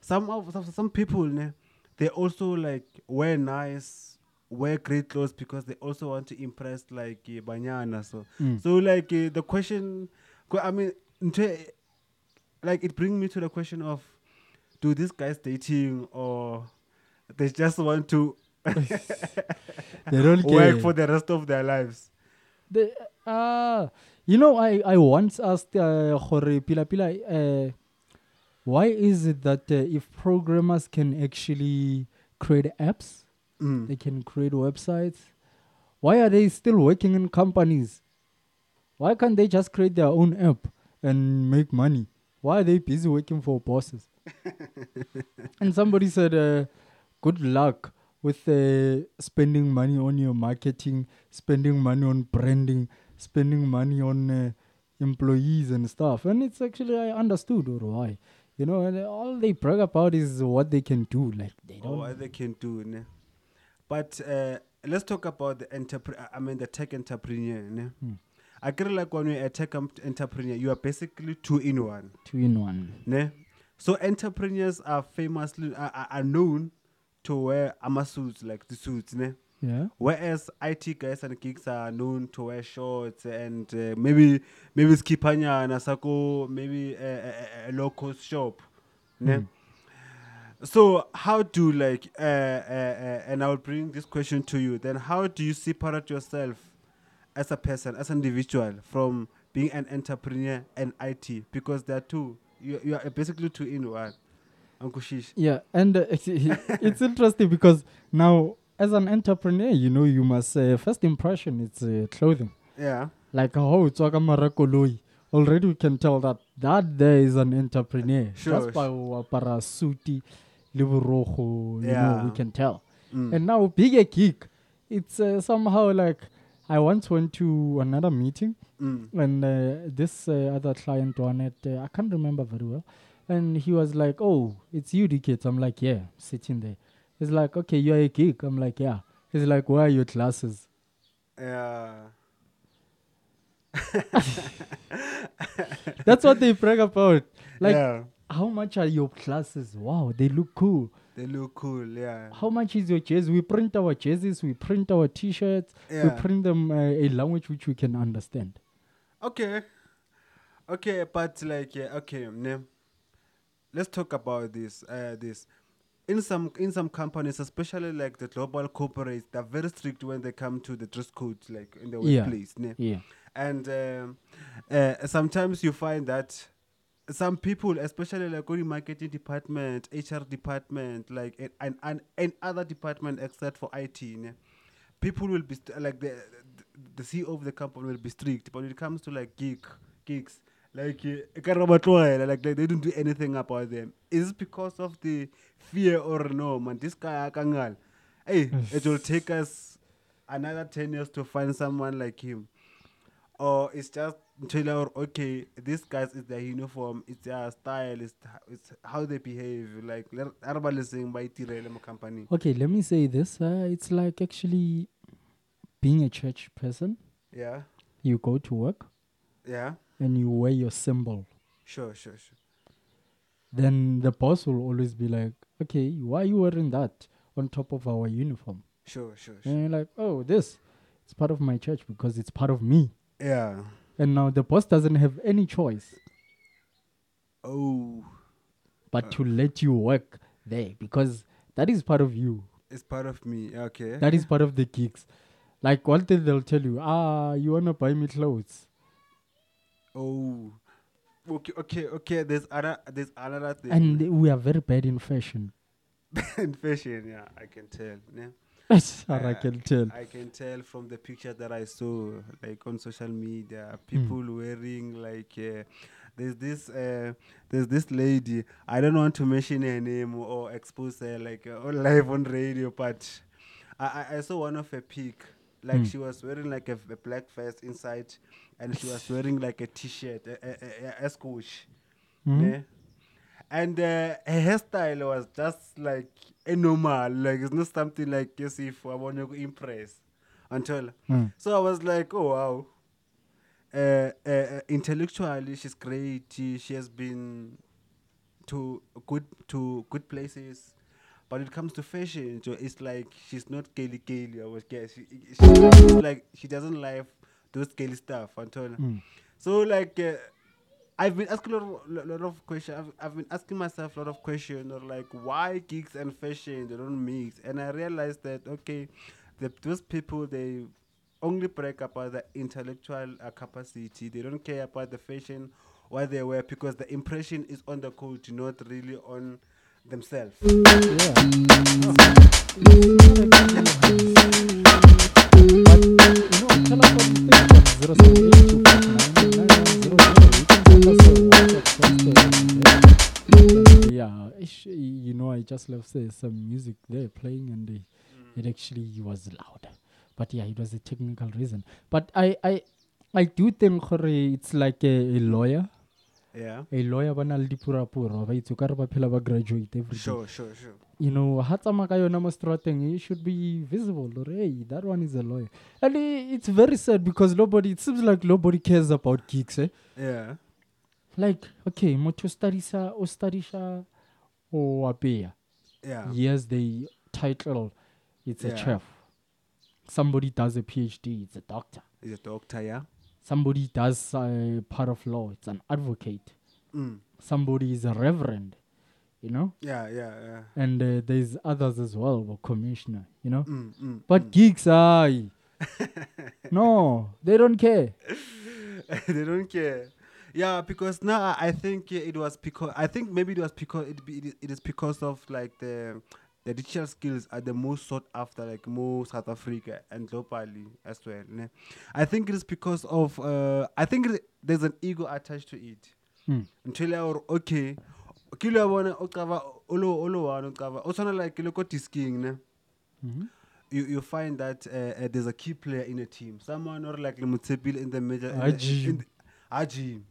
some of some, some people, ne, they also like wear nice wear great clothes because they also want to impress like uh, banyana. So Mm. so like uh, the question, I mean, like it brings me to the question of, do these guys dating or they just want to They don't work for the rest of their lives? The, uh, you know, I, I once asked uh, Jorge Pila Pila, uh, why is it that uh, if programmers can actually create apps, Mm. they can create websites, why are they still working in companies? Why can't they just create their own app and make money? Why are they busy working for bosses? And somebody said, uh, good luck with uh, spending money on your marketing, spending money on branding, spending money on uh, employees and stuff. And it's actually, I understood or why. You know, and all they brag about is what they can do. Like, they or don't. what they can do. Ne? But uh, let's talk about the entrepreneur. I mean, the tech entrepreneur. Ne? Hmm. I feel like when you're a tech entrepreneur, you are basically two in one. two in one. Ne? So entrepreneurs are famously are, are- known to wear armor suits like the suits. Ne? Yeah. Whereas IT guys and geeks are known to wear shorts and uh, maybe maybe skipanya and asako maybe a, a, a low cost shop. Ne? Mm. So how do like uh, uh, uh, and I'll bring this question to you. Then how do you separate yourself as a person, as an individual, from being an entrepreneur and IT? Because there are two. You you are basically two in one. Uncle Shish. Yeah, and uh, it's, interesting because now, as an entrepreneur, you know, you must uh, first impression it's uh, clothing. Yeah. Like how it's Marakoloi. Already we can tell that that there is an entrepreneur. Sure, Just by para suti, liburojo, you know, we can tell. Mm. And now bigger geek, it's uh, somehow like I once went to another meeting Mm. and uh, this uh, other client one at uh, I can't remember very well, and he was like, "Oh, it's you, the kids." I'm like, "Yeah," sitting there. He's like, "Okay, you're a geek." I'm like, "Yeah." He's like, "Where are your classes?" Yeah. That's what they brag about. Like, yeah. how much are your classes? Wow, they look cool. They look cool. Yeah. How much is your jersey? We print our jerseys, we print our T-shirts, we print them uh, a language which we can understand. Okay. Okay, but like yeah, okay, ne. Let's talk about this. Uh, this in some in some companies, especially like the global corporates, they're very strict when they come to the dress code, like in the Yeah. workplace. Ne? Yeah. And um, uh, sometimes you find that some people, especially like in marketing department, HR department, like and and, and, and other department except for IT, ne? People will be st- like the, the CEO of the company will be strict, but when it comes to like geek geeks, like uh, like they, they don't do anything about them. Is it because of the fear or no, man? This guy akangal, hey, it will take us another ten years to find someone like him, or it's just until or okay, this guys is their uniform, it's their style, it's, it's how they behave. Like, everybody listening by Tirele company. Okay, let me say this. Uh, it's like actually being a church person. Yeah, You go to work yeah, and you wear your symbol. sure, sure, sure. Then the boss will always be like, "Okay, why are you wearing that on top of our uniform?" Sure, sure, sure. And you're like, "Oh, this, it's part of my church because it's part of me." Yeah. And now the boss doesn't have any choice Oh, but to let you work there because that is part of you. it's part of me. Okay. That is part of the gigs. Like one thing they'll tell you, ah, you wanna buy me clothes. oh. Okay, okay, okay. There's other, there's another thing. And we are very bad in fashion. in fashion, yeah, I can tell. Yeah. I Uh, can tell. I can tell from the picture that I saw, like on social media, people wearing like. Uh, there's this, uh, there's this lady. I don't want to mention her name or expose her like uh, on live on radio, but I, I, I saw one of her pic. Like Mm. she was wearing like a, a black vest inside, and she was wearing like a t-shirt, a, a, a, a. Mhm. Yeah. And uh, her hairstyle was just like a normal, like it's not something like as if I want to impress until. Mm. So I was like, oh wow. Uh, uh, uh, intellectually, she's great. She, she has been to good to good places, But when it comes to fashion, Joe, it's like she's not gaily gaily. I would guess. She, she like she doesn't like those gaily stuff. Antonia. So like. Uh, I've been asking a lot, of, lot of questions. I've, I've been asking myself a lot of questions, or like why gigs and fashion they don't mix. And I realized that okay, the, those people they only break about the intellectual uh, capacity. They don't care about the fashion what they wear because the impression is on the coach, not really on themselves. Yeah, ish, you know, I just left say, some music there playing and uh, it actually was loud. But yeah, it was a technical reason. But I, I, I do think it's like a, a lawyer. Yeah. A lawyer ba na le dipurapura ba itse ka re ba phela ba graduate every day. Sure, sure, sure. you know ha tsamaya ka yona mo strateng it should be visible or hey that one is a lawyer and it's very sad because nobody it seems like nobody cares about gigs eh Yeah. like okay motho o studisa o o apeya Yeah. yes the title it's a Yeah. chef somebody does a phd it's a doctor He's a doctor, yeah. somebody does uh, part of law it's an advocate Mm. somebody is a reverend you know Yeah, yeah, yeah. and uh, there's others as well or commissioner you know Mm, mm. But geeks, aye. no, they don't care. they don't care. Yeah, because now I- think it was because I think maybe it was because it, be, it, is- it is because of like the the digital skills are the most sought after like more South Africa and globally as well. ne. I think it is because of uh, I think it, there's an ego attached to it. Mm. Until you're okay. Kilo ya bona o qaba olo olo one o qaba o tshwana like le ko disking ne. Mhm. You, you find that uh, uh, there's a key player in a team. Someone or like Lemutsepil in the major. in the- in the- Ajim.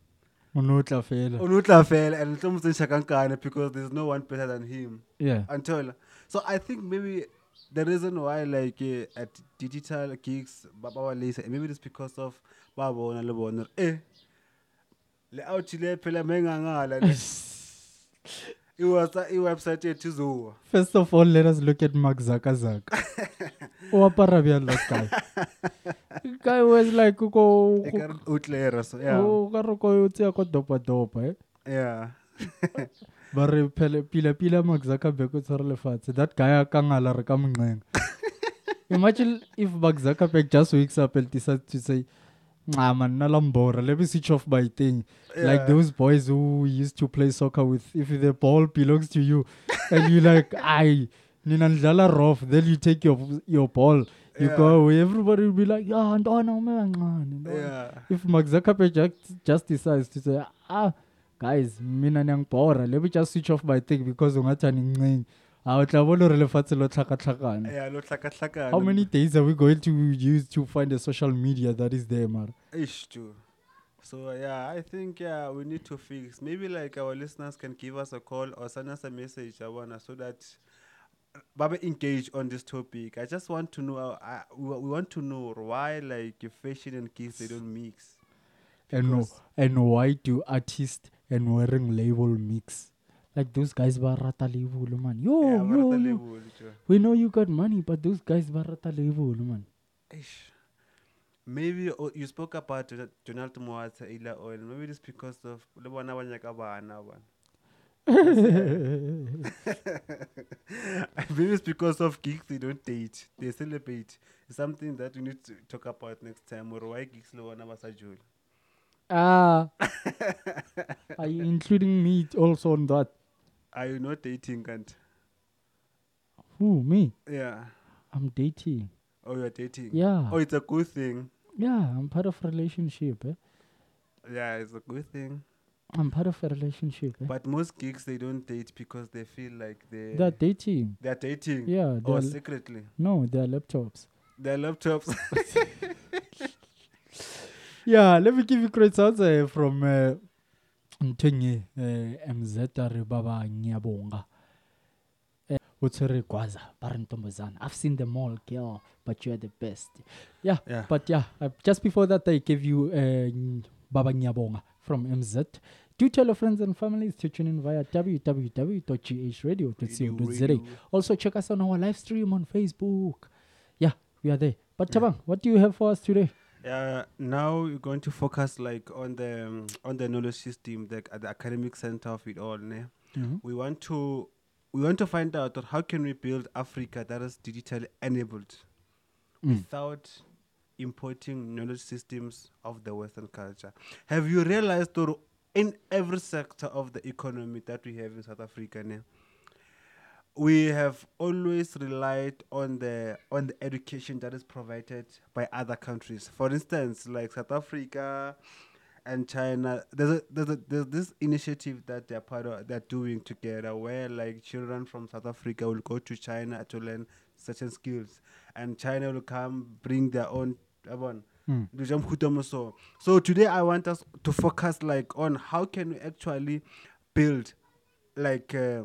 Unotla fela. Onutla fell and Thompson Shakankane because there's no one better than him. Yeah. Until so I think maybe the reason why like uh, at digital gigs Baba Lisa maybe it's because of Babona Lebona eh le out le phela mengangala le it was a website yethu zuwa First of all, let us look at Mark Zuckerberg. o apara bjalo guy. guy was like ko ekare o tlera so yeah o ka re ko o tseya ko dopa dopa eh. yeah ba re phele pila pila Mark Zuckerberg o tshwara lefatshe. That guy a ka ngala re ka monqeng. Imagine if Mark Zuckerberg just wakes up and decides to say, Nah, man, nalambora. Let me switch off my thing. Like those boys who used to play soccer with, if the ball belongs to you, and you like, I, nina ndlala rough. Then you take your your ball, you Yeah. go away. Everybody will be like, yeah, ndona ume kancane, ndona." yeah If Mark Zuckerberg just, just decides to say, ah, guys, mina niyangibhora Let me just switch off my thing because ungathi anincengi. O tla bona hore lefatshe lo tlhakatlhakane. yeah lo tlhakatlhakane How many days are we going to use to find a social media that is there, man? Ish too. So yeah, I think yeah we need to fix. Maybe like our listeners can give us a call or send us a message, I wanna so that uh, Baba engage on this topic. I just want to know. Uh, I, we, we want to know why like fashion and kids they don't mix. and no, and why do artists and wearing label mix? Like those guys barata label man. Yo, yeah, yo, yo. We know you got money, but those guys barata label man. Ish. Maybe uh, you spoke about Jon- Jonathan Moata earlier on. Maybe it's because of le bona ba nyaka bana, bana. Maybe it's because of geeks they don't date, they celebrate. It's something that we need to talk about next time. Or why geeks le bona ba sa jole. Ah, are you including me also on that? Are you not dating, Kant? Who me? Yeah. I'm dating. Oh, you're dating. Yeah, Oh, it's a good thing. yeah. I'm part of a relationship. Eh? Yeah, it's a good thing. I'm part of a relationship. Eh? But most geeks they don't date because they feel like they They're dating. they're dating. Yeah, Or they're secretly. no, they're laptops. They're laptops. Yeah, let me give you great sounds uh, from uh, Uh, MZ re baba. Eh, o tshwere gwaza ba re ntombazana i've seen them all girl but you're the best yeah, Yeah. but yeah uh, just before that i gave you uh, Ny- baba nyabonga from mz Do tell your friends and families to tune in via www.ghradio.co.za. Also, check us on our live stream on Facebook. Yeah, we are there. But Tabang, what do you have for us today? Uh, now we're going to focus like on the um, on the knowledge system, the, the academic center of it all. Ne? We want to we want to find out that how can we build Africa that is digitally enabled without importing knowledge systems of the Western culture. Have you realized that in every sector of the economy that we have in South Africa now, we have always relied on the on the education that is provided by other countries. For instance, like South Africa and China, there's a, there's, a, there's this initiative that they're part of they're doing together where like children from South Africa will go to China to learn certain skills. And China will come bring their own so so today I want us to focus like on how can we actually build like uh,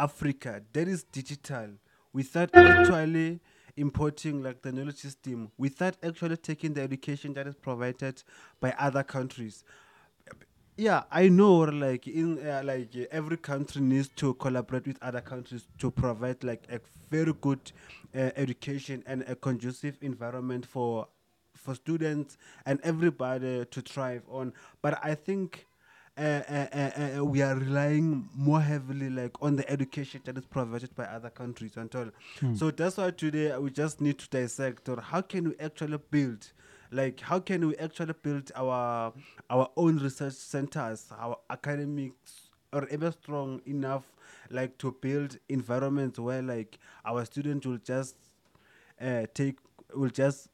Africa that is digital without actually importing like the knowledge system without actually taking the education that is provided by other countries. Yeah i know like in uh, like uh, every country needs to collaborate with other countries to provide like a very good uh, education and a conducive environment for for students and everybody to thrive on. But i think uh, uh, uh, uh, we are relying more heavily like on the education that is provided by other countries and all. So that's why today we just need to dissect or how can we actually build like how can we actually build our our own research centers, our academics are ever strong enough like to build environments where like our students will just uh, take will just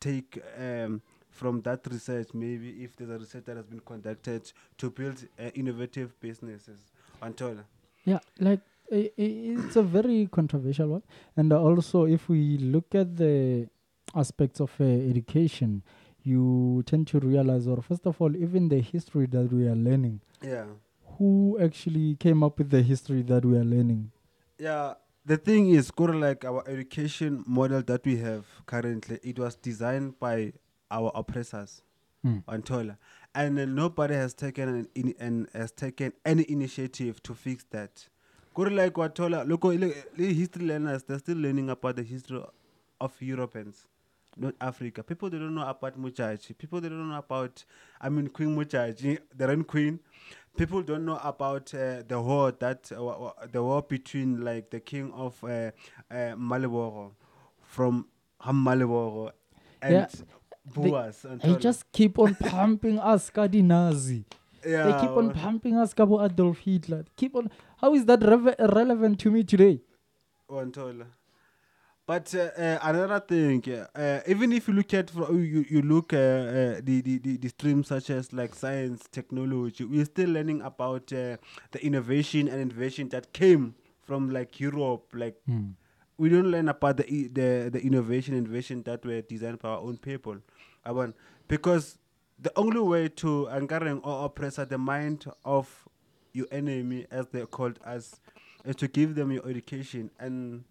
take um, from that research, maybe if there's a research that has been conducted to build uh, innovative businesses. Antola. Yeah, like i- i- it's a very controversial one. And also, if we look at the aspects of uh, education, you tend to realize, or first of all, even the history that we are learning, Yeah. who actually came up with the history that we are learning? Yeah. The thing is, Kura, like our education model that we have currently, it was designed by our oppressors, on Tola, and uh, nobody has taken an in, and has taken any initiative to fix that. Good like Watola, Tola, look, history learners, they're still learning about the history of Europeans, not Africa. People they don't know about Modjadji. People they don't know about, I mean, Queen Modjadji, the rain queen. People don't know about uh, the war that uh, the war between like the king of uh, uh, Maliboro from Ham Maliboro and Yeah, Boas. and They just keep on pumping us, Kadi Nazi. yeah, They keep on pumping us, Kabo Adolf Hitler. Keep on. How is that reve- relevant to me today? Wantola. But uh, uh, another thing, uh, even if you look at you, you look uh, uh, the, the, the, the streams such as like science, technology, we're still learning about uh, the innovation and innovation that came from like Europe. Like we don't learn about the the the innovation innovation that were designed by our own people. Want because the only way to encourage or oppress the mind of your enemy, as they called us, is to give them your education, and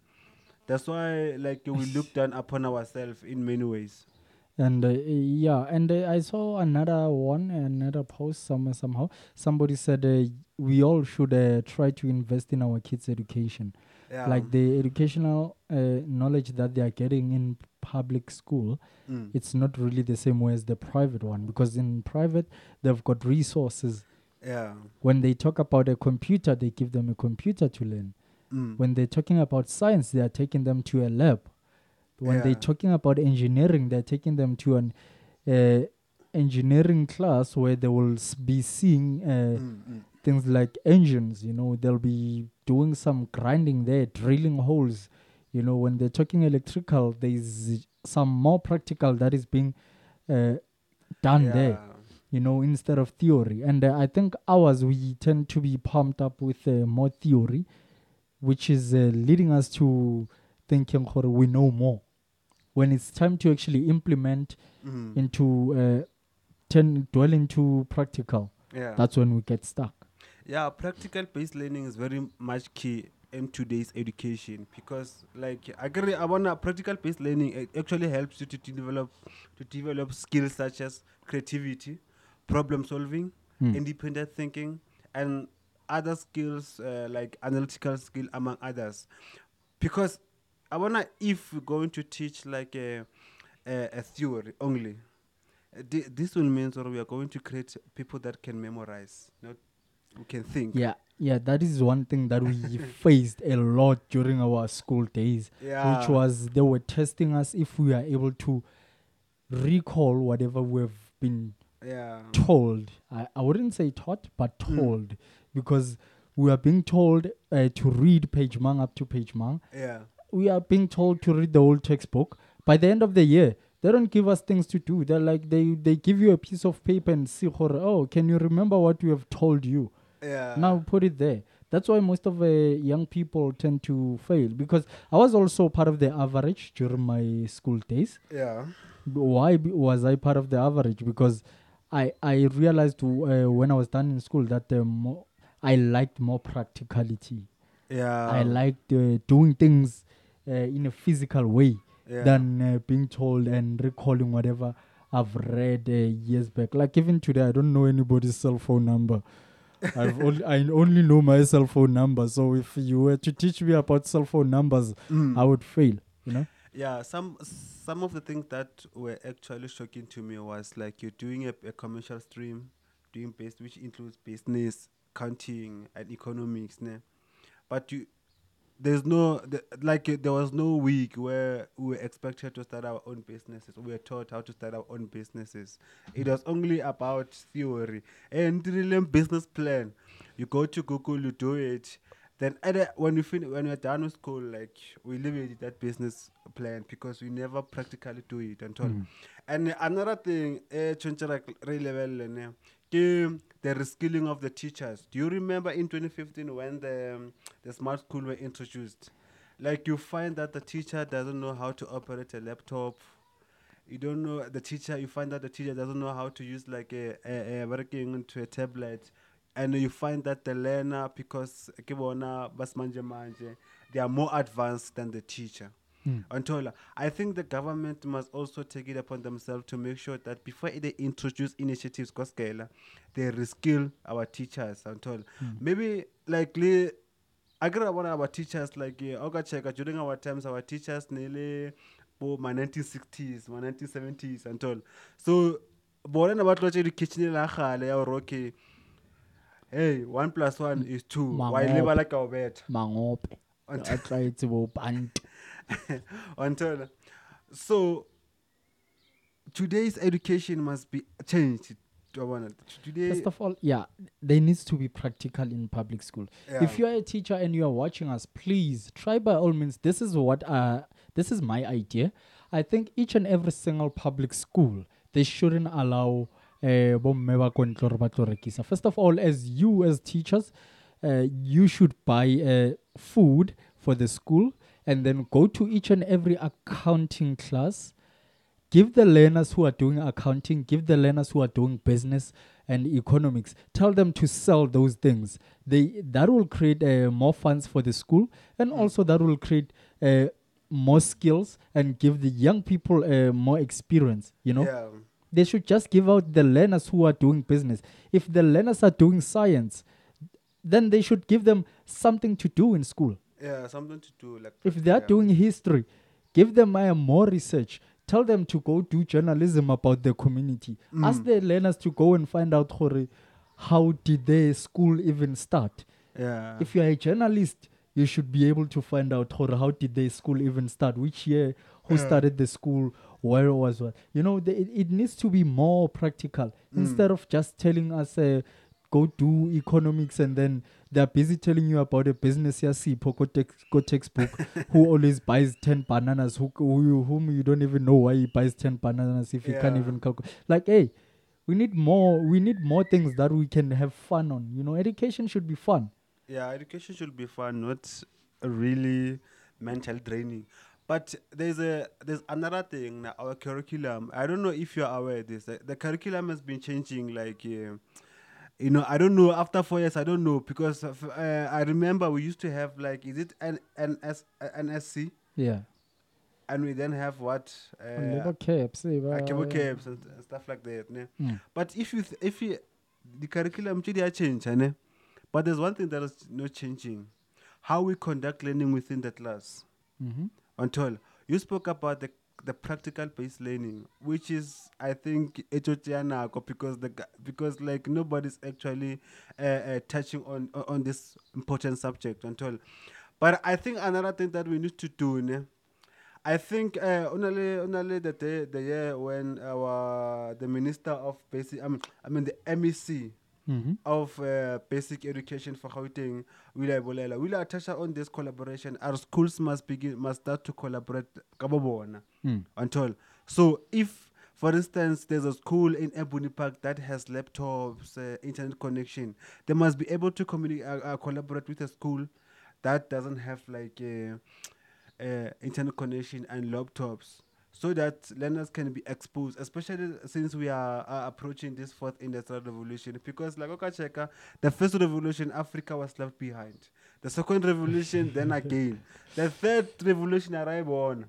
that's why like we look down upon ourselves in many ways. And uh, yeah, and uh, I saw another one, another post somewhere somehow. Somebody said uh, we all should uh, try to invest in our kids' education. Yeah. Like the educational uh, knowledge that they are getting in public school, Mm. it's not really the same way as the private one because in private they've got resources. yeah. When they talk about a computer, they give them a computer to learn. Mm. When they're talking about science, they are taking them to a lab. When Yeah. they're talking about engineering, they're taking them to an uh, engineering class where they will s- be seeing uh, Mm, mm. things like engines. You know, they'll be doing some grinding there, drilling holes. You know, when they're talking electrical, there's some more practical that is being uh, done there you know, instead of theory. And uh, I think ours, we tend to be pumped up with uh, more theory, which is uh, leading us to thinking "Gore, we know more. When it's time to actually implement Mm. into, uh, turn, dwell into practical, Yeah. that's when we get stuck. Yeah, practical based learning is very much key in today's education because like I agree I wanna practical based learning it actually helps you to, to develop to develop skills such as creativity, problem solving, independent thinking, and other skills uh, like analytical skill among others. Because I wonder if we're going to teach like a a, a theory only. uh, thi- This will mean that we are going to create people that can memorize, not who can think. Yeah, yeah, that is one thing that we faced a lot during our school days, Yeah. which was they were testing us if we are able to recall whatever we've been Yeah. told. I, I wouldn't say taught, but told, because we are being told uh, to read page mang up to page mang. Yeah. We are being told to read the whole textbook. By the end of the year, they don't give us things to do. They're like they they give you a piece of paper and see, oh, can you remember what we have told you? Yeah. now put it there that's why most of uh, young people tend to fail because i was also part of the average during my school days Yeah. Why b- was i part of the average because i i realized uh, when i was done in school that uh, i liked more practicality Yeah. i liked uh, doing things uh, in a physical way Yeah. than uh, being told and recalling whatever i've read uh, years back like even today i don't know anybody's cell phone number I've only, I only know my cell phone number. So if you were to teach me about cell phone numbers, Mm. I would fail. You know? Yeah, some some of the things that were actually shocking to me was like you're doing a, a commercial stream, doing base which includes business, counting, and economics, ne? but you there's no the, like uh, there was no week where we were expected to start our own businesses. We were taught how to start our own businesses. It was only about theory and really business plan. You go to Google, you do it. Then at the- when we fin- when we're done with school, like we it that business plan because we never practically do it until. And another thing, eh, the reskilling of the teachers. Do you remember in 2015 when the the smart school were introduced? Like you find that the teacher doesn't know how to operate a laptop. You don't know the teacher. You find that the teacher doesn't know how to use like a, a, a working into a tablet, and you find that the learner because ke bona basimanje manje, they are more advanced than the teacher. Until I think the government must also take it upon themselves to make sure that before they introduce initiatives, Koskela, they reskill our teachers. Until maybe like agree one of our teachers like uh, during our times our teachers nearly oh, my 1960s, my 1970s and all. So bona na ba tlotse di-kitchen la gale ya gore okay hey one plus one is two wa e Mangope. lebala ka o betha Mangope. Until- I tried to go band. until so today's education must be changed today First of all, yeah, there needs to be practical in public school. Yeah. If you are a teacher and you are watching us, please try by all means. This is what uh this is my idea. I think each and every single public school they shouldn't allow uh, bomme ba ko ntle hore ba tlo rekisa. First of all, as you as teachers, uh, you should buy uh, food for the school and then go to each and every accounting class give the learners who are doing accounting, give the learners who are doing business and economics, tell them to sell those things. They that will create uh, more funds for the school, and also that will create uh, more skills and give the young people uh, more experience. You know, yeah they should just give out the learners who are doing business. If the learners are doing science, then they should give them something to do in school yeah something to do like if they are practical. doing history, give them uh, more research. Tell them to go do journalism about their community. Ask the learners to go and find out how did their school even start. yeah If you are a journalist, you should be able to find out how did their school even start, which year, who started the school, where was what. You know, the, it, it needs to be more practical instead of just telling us. Uh, Go do economics and then they're busy telling you about a business yeah, see Poco tex- go textbook who always buys 10 bananas who, who you, whom you don't even know why he buys 10 bananas if you can't even calculate like hey we need more we need more things that we can have fun on you know education should be fun Yeah, education should be fun, not really mental draining. But there's a there's another thing. Our curriculum. I don't know if you're aware of this. The, the curriculum has been changing. Like, uh, you know, I don't know. After four years, I don't know because uh, I remember we used to have like, is it an NS NSC, yeah and we then have what uh, labor caps eh, uh, caps and, stuff like that. ne? Mm. But if you th- if you the curriculum tše di a change ne but there's one thing that is not changing how we conduct learning within the class Mhm. until you spoke about the the practical based learning which is i think e tšotšea nako because the because like nobody's actually uh, uh, touching on on- on this important subject until but i think another thing that we need to do ne, I think uh, only only the day the year when our the minister of basic I mean I mean the MEC Mhm. of uh, basic education for Gauteng Willa Bolela Willa touch on this collaboration our schools must begin must start to collaborate ka bo bona Mm. until so if for instance there's a school in Ebony Park that has laptops uh, internet connection they must be able to communicate uh, uh, collaborate with a school that doesn't have like uh, uh, internet connection and laptops so that learners can be exposed especially since we are uh, approaching this fourth industrial revolution because like okacheka the first revolution africa was left behind the second revolution then again the third revolution arrived on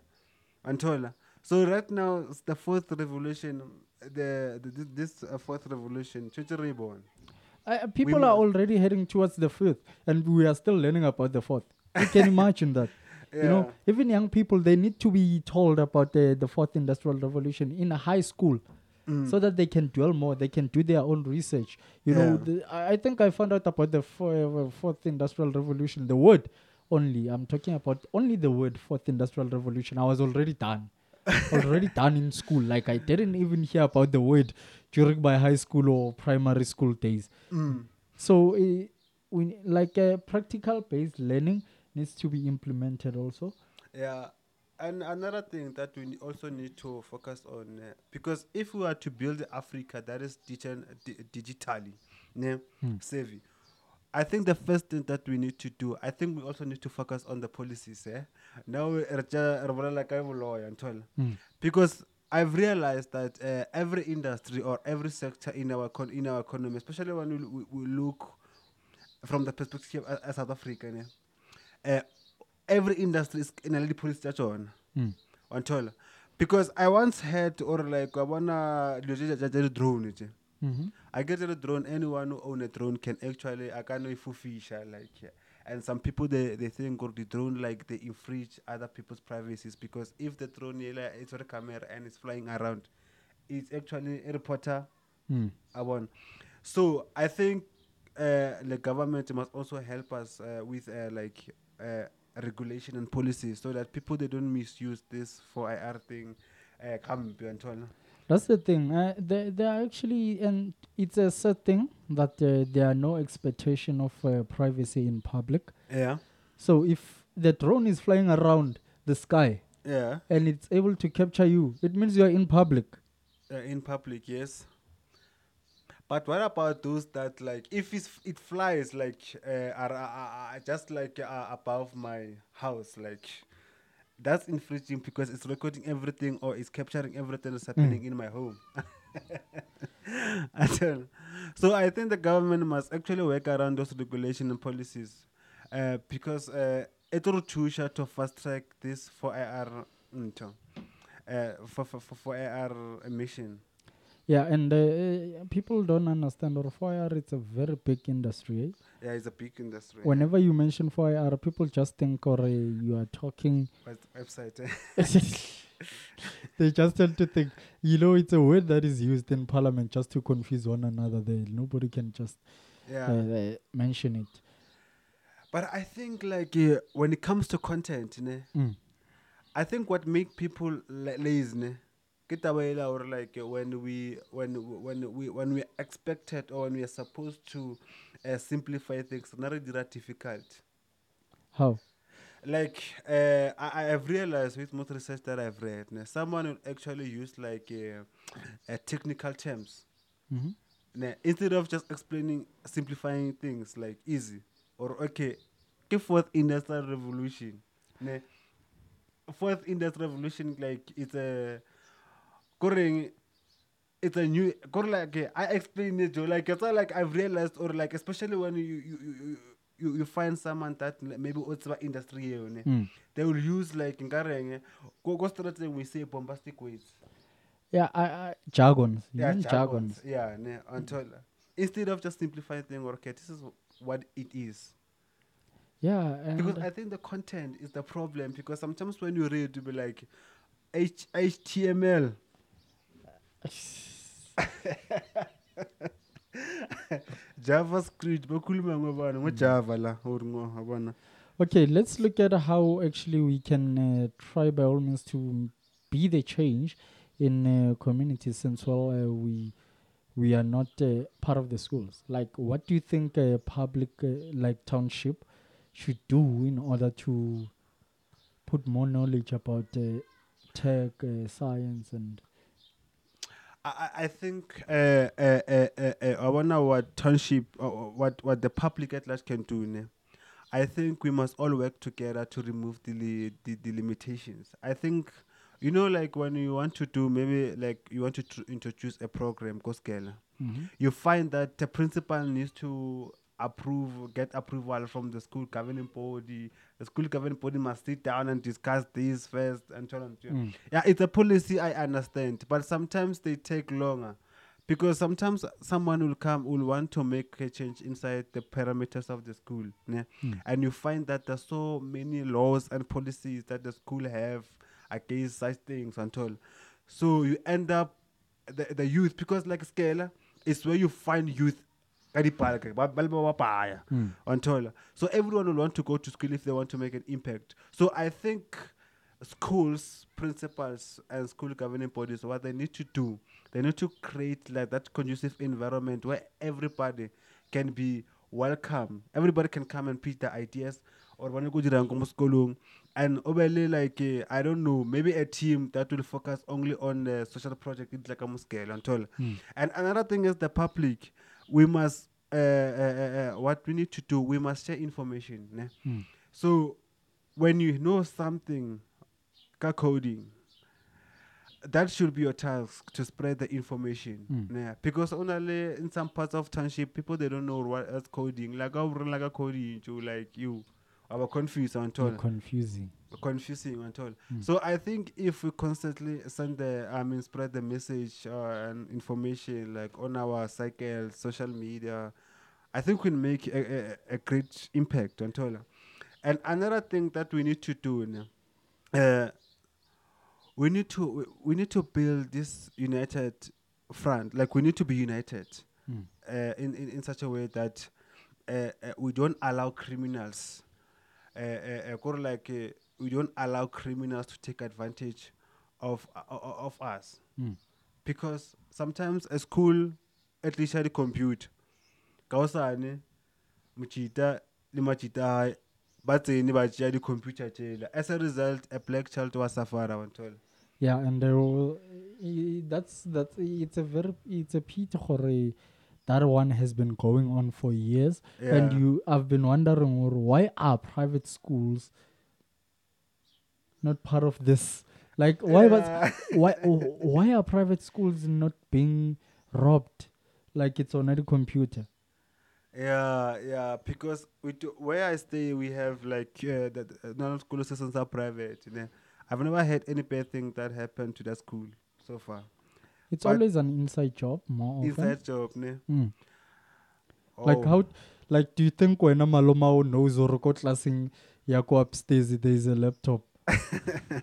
Antola. So right now, it's the fourth revolution, the, the this- uh, fourth revolution, Church reborn. Uh, people mu- are already heading towards the fifth, and we are still learning about the fourth. You can imagine that. You know, even young people, they need to be told about the, the fourth industrial revolution in a high school Mm. so that they can dwell more, they can do their own research. You know, the, I think I found out about the fo- uh, fourth industrial revolution, the word only. I'm talking about only the word fourth industrial revolution. I was already done. already done in school. Like I didn't even hear about the word during my high school or primary school days. Mm. So, uh, we like uh, practical based learning needs to be implemented also. Yeah. And another thing that we also need to focus on, uh, because if we are to build Africa that is digital, di- digitally ne, savvy, I think the first thing that we need to do, I think we also need to focus on the policies. Eh? Now, we are ja- re bolela ka boloi, Antola. because I've realized that uh, every industry or every sector in our con- in our economy, especially when we, we, we look from the perspective of uh, South Africa, ne, uh, every industry is in a little police touch on until because I once had or like I wanna drone it. Mm-hmm. I get a drone. Anyone who own a drone can actually I can know if fisher like yeah. and some people they, they think or the drone like they infringe other people's privacies because if the drone yeah, like, it's on a camera and it's flying around, it's actually a reporter. Mm. I want. So I think uh, the government must also help us uh, with uh, like uh, regulation and policy so that people they don't misuse this 4IR thing. Uh, come so. That's the thing. Uh, there, there are actually, and it's a sad thing that uh, there are no expectation of uh, privacy in public. Yeah, So if the drone is flying around the sky yeah. and it's able to capture you, it means you are in public. uh, in public, yes. But what about those that like if it's, it flies like uh, are, are, are just like uh, above my house, like that's infringing because it's recording everything or it's capturing everything that's happening in my home. I you. so I think the government must actually work around those regulation and policies uh, because uh, it will choose to fast track this for AR into, uh, for, for, for, for AR emission. Yeah, and uh, uh, people don't understand or fire. It's a very big industry. Eh? Yeah, it's a big industry. Whenever you mention fire, people just think or uh, you are talking. Web- website. eh? they just tend to think, you know, it's a word that is used in parliament just to confuse one another. There, nobody can just yeah. uh, uh, mention it. But I think like uh, when it comes to content, ne, Mm. I think what make people la- lazy, ne, ke taba ela or like when we when when we when we expected or when we are supposed to uh, simplify things, not really that difficult. How? Like uh, I, I have realized with most research that I've read, ne, someone will actually use like uh, uh, technical terms. Mhm. Ne, instead of just explaining simplifying things like easy or okay fourth industrial revolution ne fourth industrial revolution like it's a koreng it's a new kore like i explain it Joe, like it's not like i've realized or like especially when you you you, you, you find someone that maybe o tseba industry Mm. they will use like nkareng go go strateng we say bombastic words Yeah, I, I, jargons. Yeah, mean jargons. Yeah, ne, until instead of just simplifying thing okay this is what it is Yeah, because I think the content is the problem because sometimes when you read you be like H- HTML JavaScript bakhuluma ngobani ngojava la or ngo Okay, let's look at how actually we can uh, try by all means to be the change in uh, communities since well uh, we we are not uh, part of the schools. Like, what do you think a public uh, like township should do in order to put more knowledge about uh, tech, science, and I, I- I think uh, uh, uh, uh, uh, I wonder what township, uh, what what the public at large can do. Ne? I think we must all work together to remove the, li- the the limitations. I think, you know, like when you want to do maybe like you want to tr- introduce a program, Koskela, you find that the principal needs to approve, get approval from the school governing body. The school government body must sit down and discuss this first and so on. Mm. Yeah, it's a policy I understand, but sometimes they take longer because sometimes someone will come will want to make a change inside the parameters of the school ne? Mm. and you find that there's so many laws and policies that the school have against such things and all so you end up the, the youth because like scala is where you find youth ka dipalaka, ba- ba le ba bapaya, until so everyone will want to go to school if they want to make an impact so i think schools, principals, and school governing bodies, what they need to do, they need to create like that conducive environment where everybody can be welcome. Everybody can come and pitch their ideas or when you go to and obviously like uh, I don't know, maybe a team that will focus only on the social project like a muscle and all. And another thing is the public. We must uh, uh, uh, uh, what we need to do, we must share information. Ne? So when you know something ka coding that should be your task to spread the information yeah. because only in some parts of township people they don't know what is coding like like a coding to like you are confused all confusing. Confusing and all. So i think if we constantly send the i mean spread the message uh, and information like on our cycle social media i think we'll make a, a, a great impact on all. And another thing that we need to do now, uh, we need to we, we need to build this united front. Like we need to be united uh, in, in in such a way that uh, uh, we don't allow criminals uh, uh, uh, like uh, we don't allow criminals to take advantage of uh, of us. Because sometimes a school at least had a compute kaosane mochita le machita ba tsene ba di-computer tšela as a result a black child was suffera wantole Yeah, and there will, that's that's it's a very it's a pity gore that one has been going on for years, and Yeah. you have been wondering why are private schools not part of this? Like why was why oh, why are private schools not being robbed like it's on a computer? Yeah, yeah, because we do, where I stay, we have like uh, that uh, none of school systems are private. You know? I've never had any bad thing that happened to that school so far. It's But- always an inside job more often. Inside job, ne? Mm. Like Oh, how like do you think when a maloma knows or ko classing ya go upstairs there is a laptop?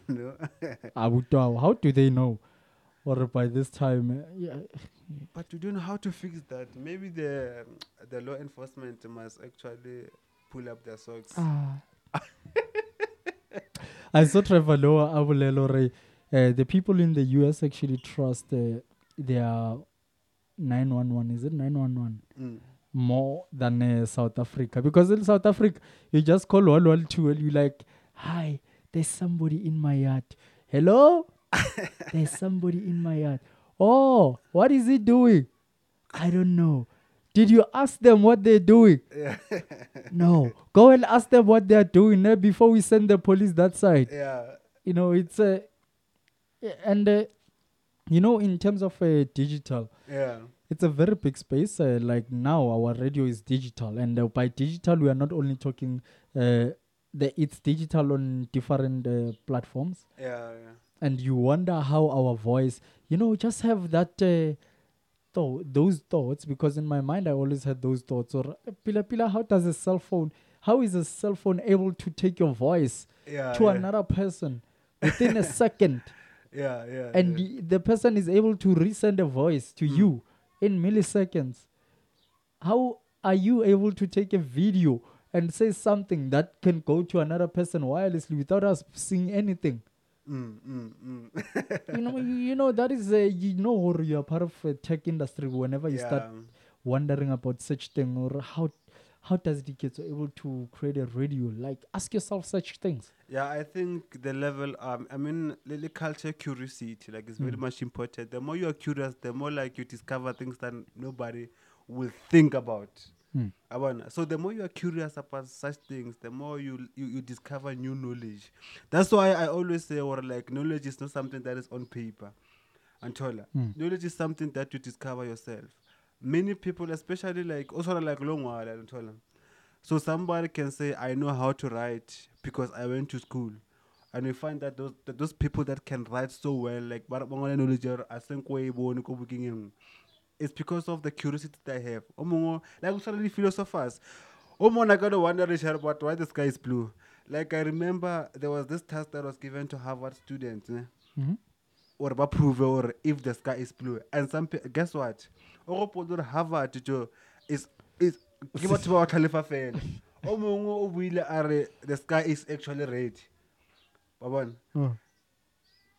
No. Abutao, how do they know? Or by this time, uh, yeah, but we don't know how to fix that. Maybe the the law enforcement must actually pull up their socks. Ah. I saw Trevor Noah Abulelo Ray. Uh, the people in the US actually trust uh, their 911. Is it 911? Mm. More than uh, South Africa. Because in South Africa, you just call 112 and you like, Hi, there's somebody in my yard. Hello? there's somebody in my yard. Oh, what is he doing? I don't know. Did you ask them what they're doing? Yeah. no. Go and ask them what they're doing eh, before we send the police that side. Yeah. You know, it's a. and, uh, you know, in terms of uh, digital, Yeah. it's a very big space. Uh, like now, our radio is digital, and uh, by digital, we are not only talking. Uh, the it's digital on different uh, platforms, Yeah. Yeah. and you wonder how our voice, you know, just have that uh, thought those thoughts because in my mind I always had those thoughts. Or pila pila, how does a cell phone? How is a cell phone able to take your voice Yeah, to yeah. another person within a second, Yeah, yeah. and yeah. the, the person is able to resend a voice Mm. to you in milliseconds? How are you able to take a video and say something that can go to another person wirelessly without us seeing anything? Mm, mm, mm. you know, you, know that is a, you know, or you are part of a tech industry. Whenever you start wondering about such thing, or how how does it get so able to create a radio? Like, ask yourself such things. Yeah, I think the level, um, I mean, the culture curiosity, like, is very much important. The more you are curious, the more like you discover things that nobody will think about. Hmm. Abana. So the more you are curious about such things, the more you, you you discover new knowledge. That's why I always say, or like, knowledge is not something that is on paper. Antola. Hmm. Knowledge is something that you discover yourself. Many people, especially like also like long Longwala, Antola. So somebody can say, I know how to write because I went to school. And we find that those that those people that can write so well, like but i think knowledge or asenkwe ibone ko bukingeng, it's because of the curiosity that I have. Omongo, like usually philosophers. Omona kind of wonder Richard, about why the sky is blue. Like I remember there was this task that was given to Harvard students. Eh? Mhm. or ba prove or if the sky is blue and some pe- guess what o gopola gore harvard jo is is ke batho ba tlhalefa fela o mongwe o buile a re the sky is actually red ba bona Oh.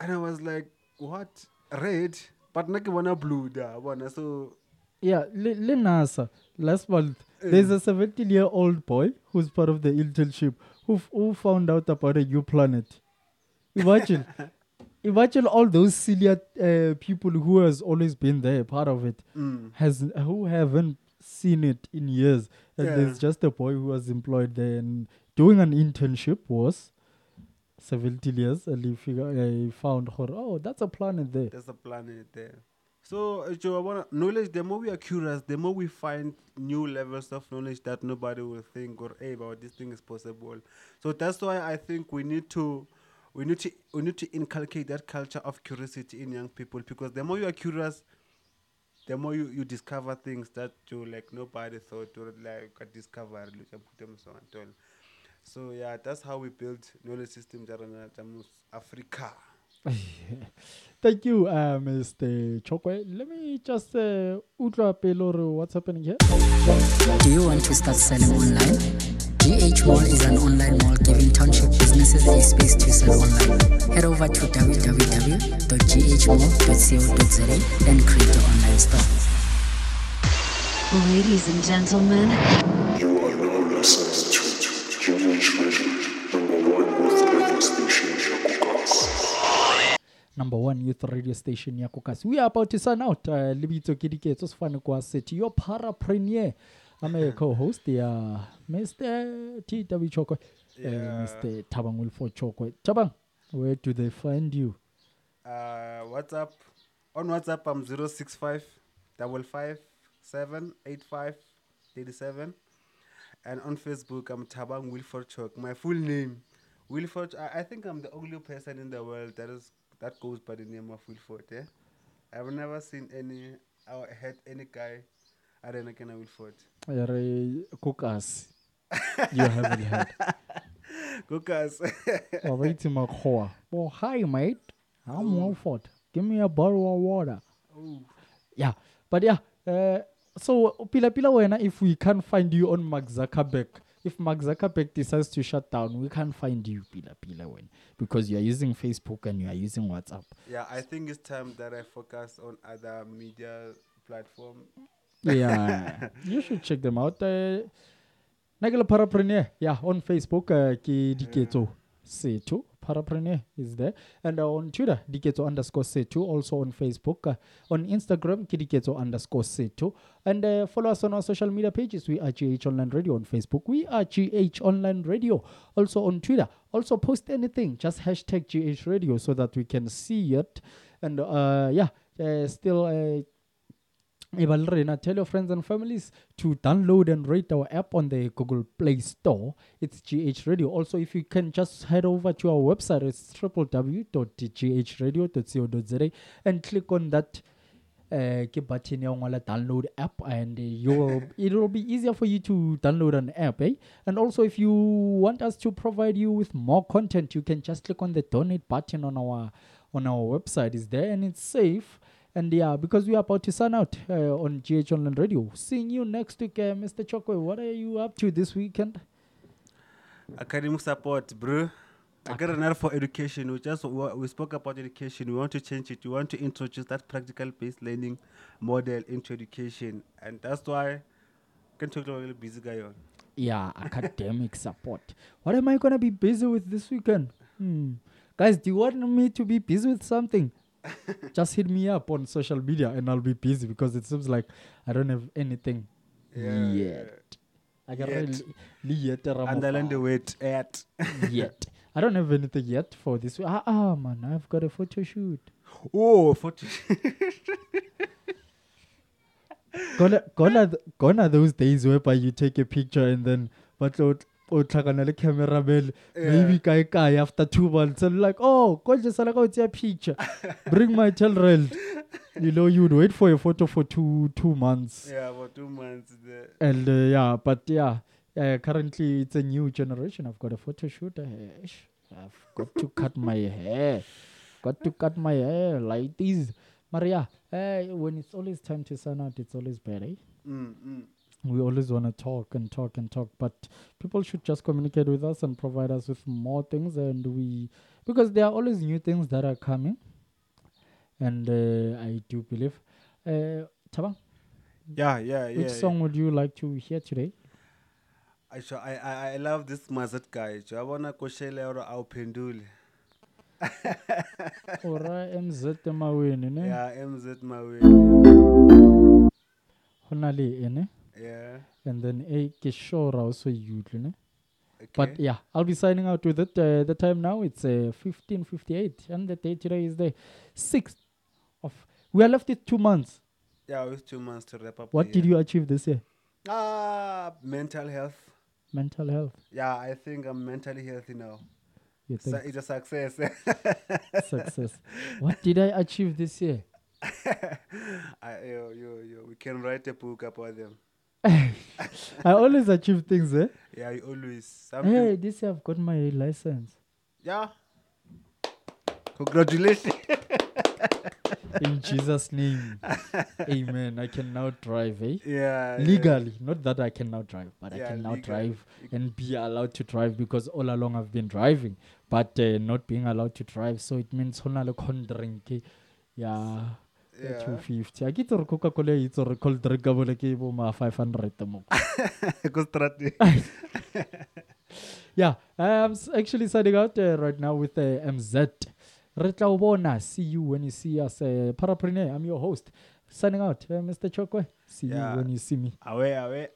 and i was like what red but nna ke bona blue bona so Yeah, Le, Le NASA, last month, there's a 17 year old boy who's part of the internship who, f- who found out about a new planet. Imagine, imagine all those silly uh, people who has always been there, part of it, mm, has who haven't seen it in years. And Yeah. there's just a boy who was employed there and doing an internship was 17 years and he, figure, uh, he found, oh, that's a planet there. there's a planet there. So uh, Joe, I wanna knowledge the more we are curious the more we find new levels of knowledge that nobody will think or hey about this thing is possible. So that's why i think we need to we need to we need to inculcate that culture of curiosity in young people because the more you are curious the more you, you discover things that you like nobody thought or like discover so yeah that's how we build knowledge system jarana jamus africa Thank you, uh, Mr. Chokwe. Let me just uh, utlwa pele hore what's happening here. Do you want to start selling online? GH Mall is an online mall giving township businesses a space to sell online. Head over to www.ghmall.co.za and create your online store. Ladies and gentlemen, You are now listening to GH Radio, number one youth radio station in Yakukas. Number one youth radio station ya Kokasi. We are about to sign out. Uh, Libito Kidiketso sifane kwa city. Your parapreneur. I'm a co-host, yeah, Mr. T.W. Chokwe. Uh, Yeah. Mr. Tabang Wilford Chokwe. Tabang, where do they find you? Uh, WhatsApp on WhatsApp I'm 065 557 85 37 and on Facebook I'm Tabang Wilford Chok. My full name Wilford I, I think I'm the only person in the world that is that goes by the name of Wilford, yeah? I've never seen any or heard any guy other than Kenna Wilford. Kokasi. You haven't heard. Because Oh, wait till my core. Oh, hi, mate. I'm Wilford. Give me a bottle of water. Yeah, but yeah. Uh, so Pila Pila Wena, if we can't find you on Mark Zuckerberg, if Mark Zuckerberg decides to shut down, we can't find you Pila Pila Wena because you are using Facebook and you are using WhatsApp. yeah, I think it's time that I focus on other media platform. Yeah, you should check them out. Uh, Nagala Parapreneur, yeah, on Facebook, uh, ki Diketo Setu. Parapreneur is there. And uh, on Twitter, Diketo underscore C2. Also on Facebook. Uh, on Instagram, Kidiketo underscore C2. And uh, follow us on our social media pages. We are GH Online Radio on Facebook. We are GH Online Radio. Also on Twitter. Also post anything. Just hashtag GH Radio so that we can see it. And uh, yeah, uh, still. Uh, Eba le rena, Tell your friends and families to download and rate our app on the Google Play Store. It's GH Radio. Also, if you can just head over to our website, it's www.ghradio.co.za and click on that uh, button download app and you'll it'll be easier for you to download an app eh? and also if you want us to provide you with more content you can just click on the donate button on our on our website is there and it's safe and yeah because we are about to sign out uh, on gh online radio seeing you next week uh, mr chokwe what are you up to this weekend academic support, bro. I got another for education. We just we spoke about education. We want to change it. We want to introduce that practical based learning model into education, and that's why I can talk to a busy guy on. yeah academic support what am i gonna be busy with this weekend hmm. guys do you want me to be busy with something just hit me up on social media and i'll be busy because it seems like i don't have anything Yeah, yet I got Yet. yet Underline the word at. yet i don't have anything yet for this ah, ah man i've got a photo shoot Oh, photo. gone, gone, are th- gone are those days whereby you take a picture and then but o tlhakana le cameraman maybe kae kae after two months and like oh ko je sala ka o tseya picture. Bring my children you know you would wait for a photo for two two months. Yeah, for two months. There. and uh, yeah but yeah uh, currently it's a new generation. I've got a photo shoot uh, i've got to cut my hair. Got to cut my hair like this. Maria uh, when it's always time to sign out it's always better Mm, mm. We always want to talk and talk and talk but people should just communicate with us and provide us with more things and we because there are always new things that are coming and uh, i do believe uh, Tabang, Yeah, yeah, yeah. which song would you like to hear today I, I, I, love this Mazat guy. Wanna koshele or au pendule. ora mz maweni ne Yeah, MZ Mawe. ho na le ene Yeah. and then e ke sure also utlwe ne Okay. but yeah i'll be signing out with it uh, the time now it's uh, 1558 and the day today is the 6th of we are left with two months yeah, with two months to wrap up. what did you achieve this year Ah, mental health. mental health Yeah, I think I'm mentally healthy now. you So think it's a success. success what did i achieve this year I, yo, yo, yo, we can write a book about them. I always achieve things eh Yeah, you always something. hey this year i've got my license Yeah. Congratulations. in jesus name amen i can now drive eh yeah. yeah. legally not that i can now drive but i can now legal. drive and be allowed to drive because all along i've been driving but uh, not being allowed to drive so it means honale con drink eh, ya Yeah. 250 a ke itse gore coca cola e itse gore cold drink ka bole ke bo ma 500 moko yeah i'm actually signing out uh, right now with uh, mz re tla o bona see you when you see us uh, parapreneur i'm your host signing out uh, mr chokwe see Yeah. you when you see me Away, away.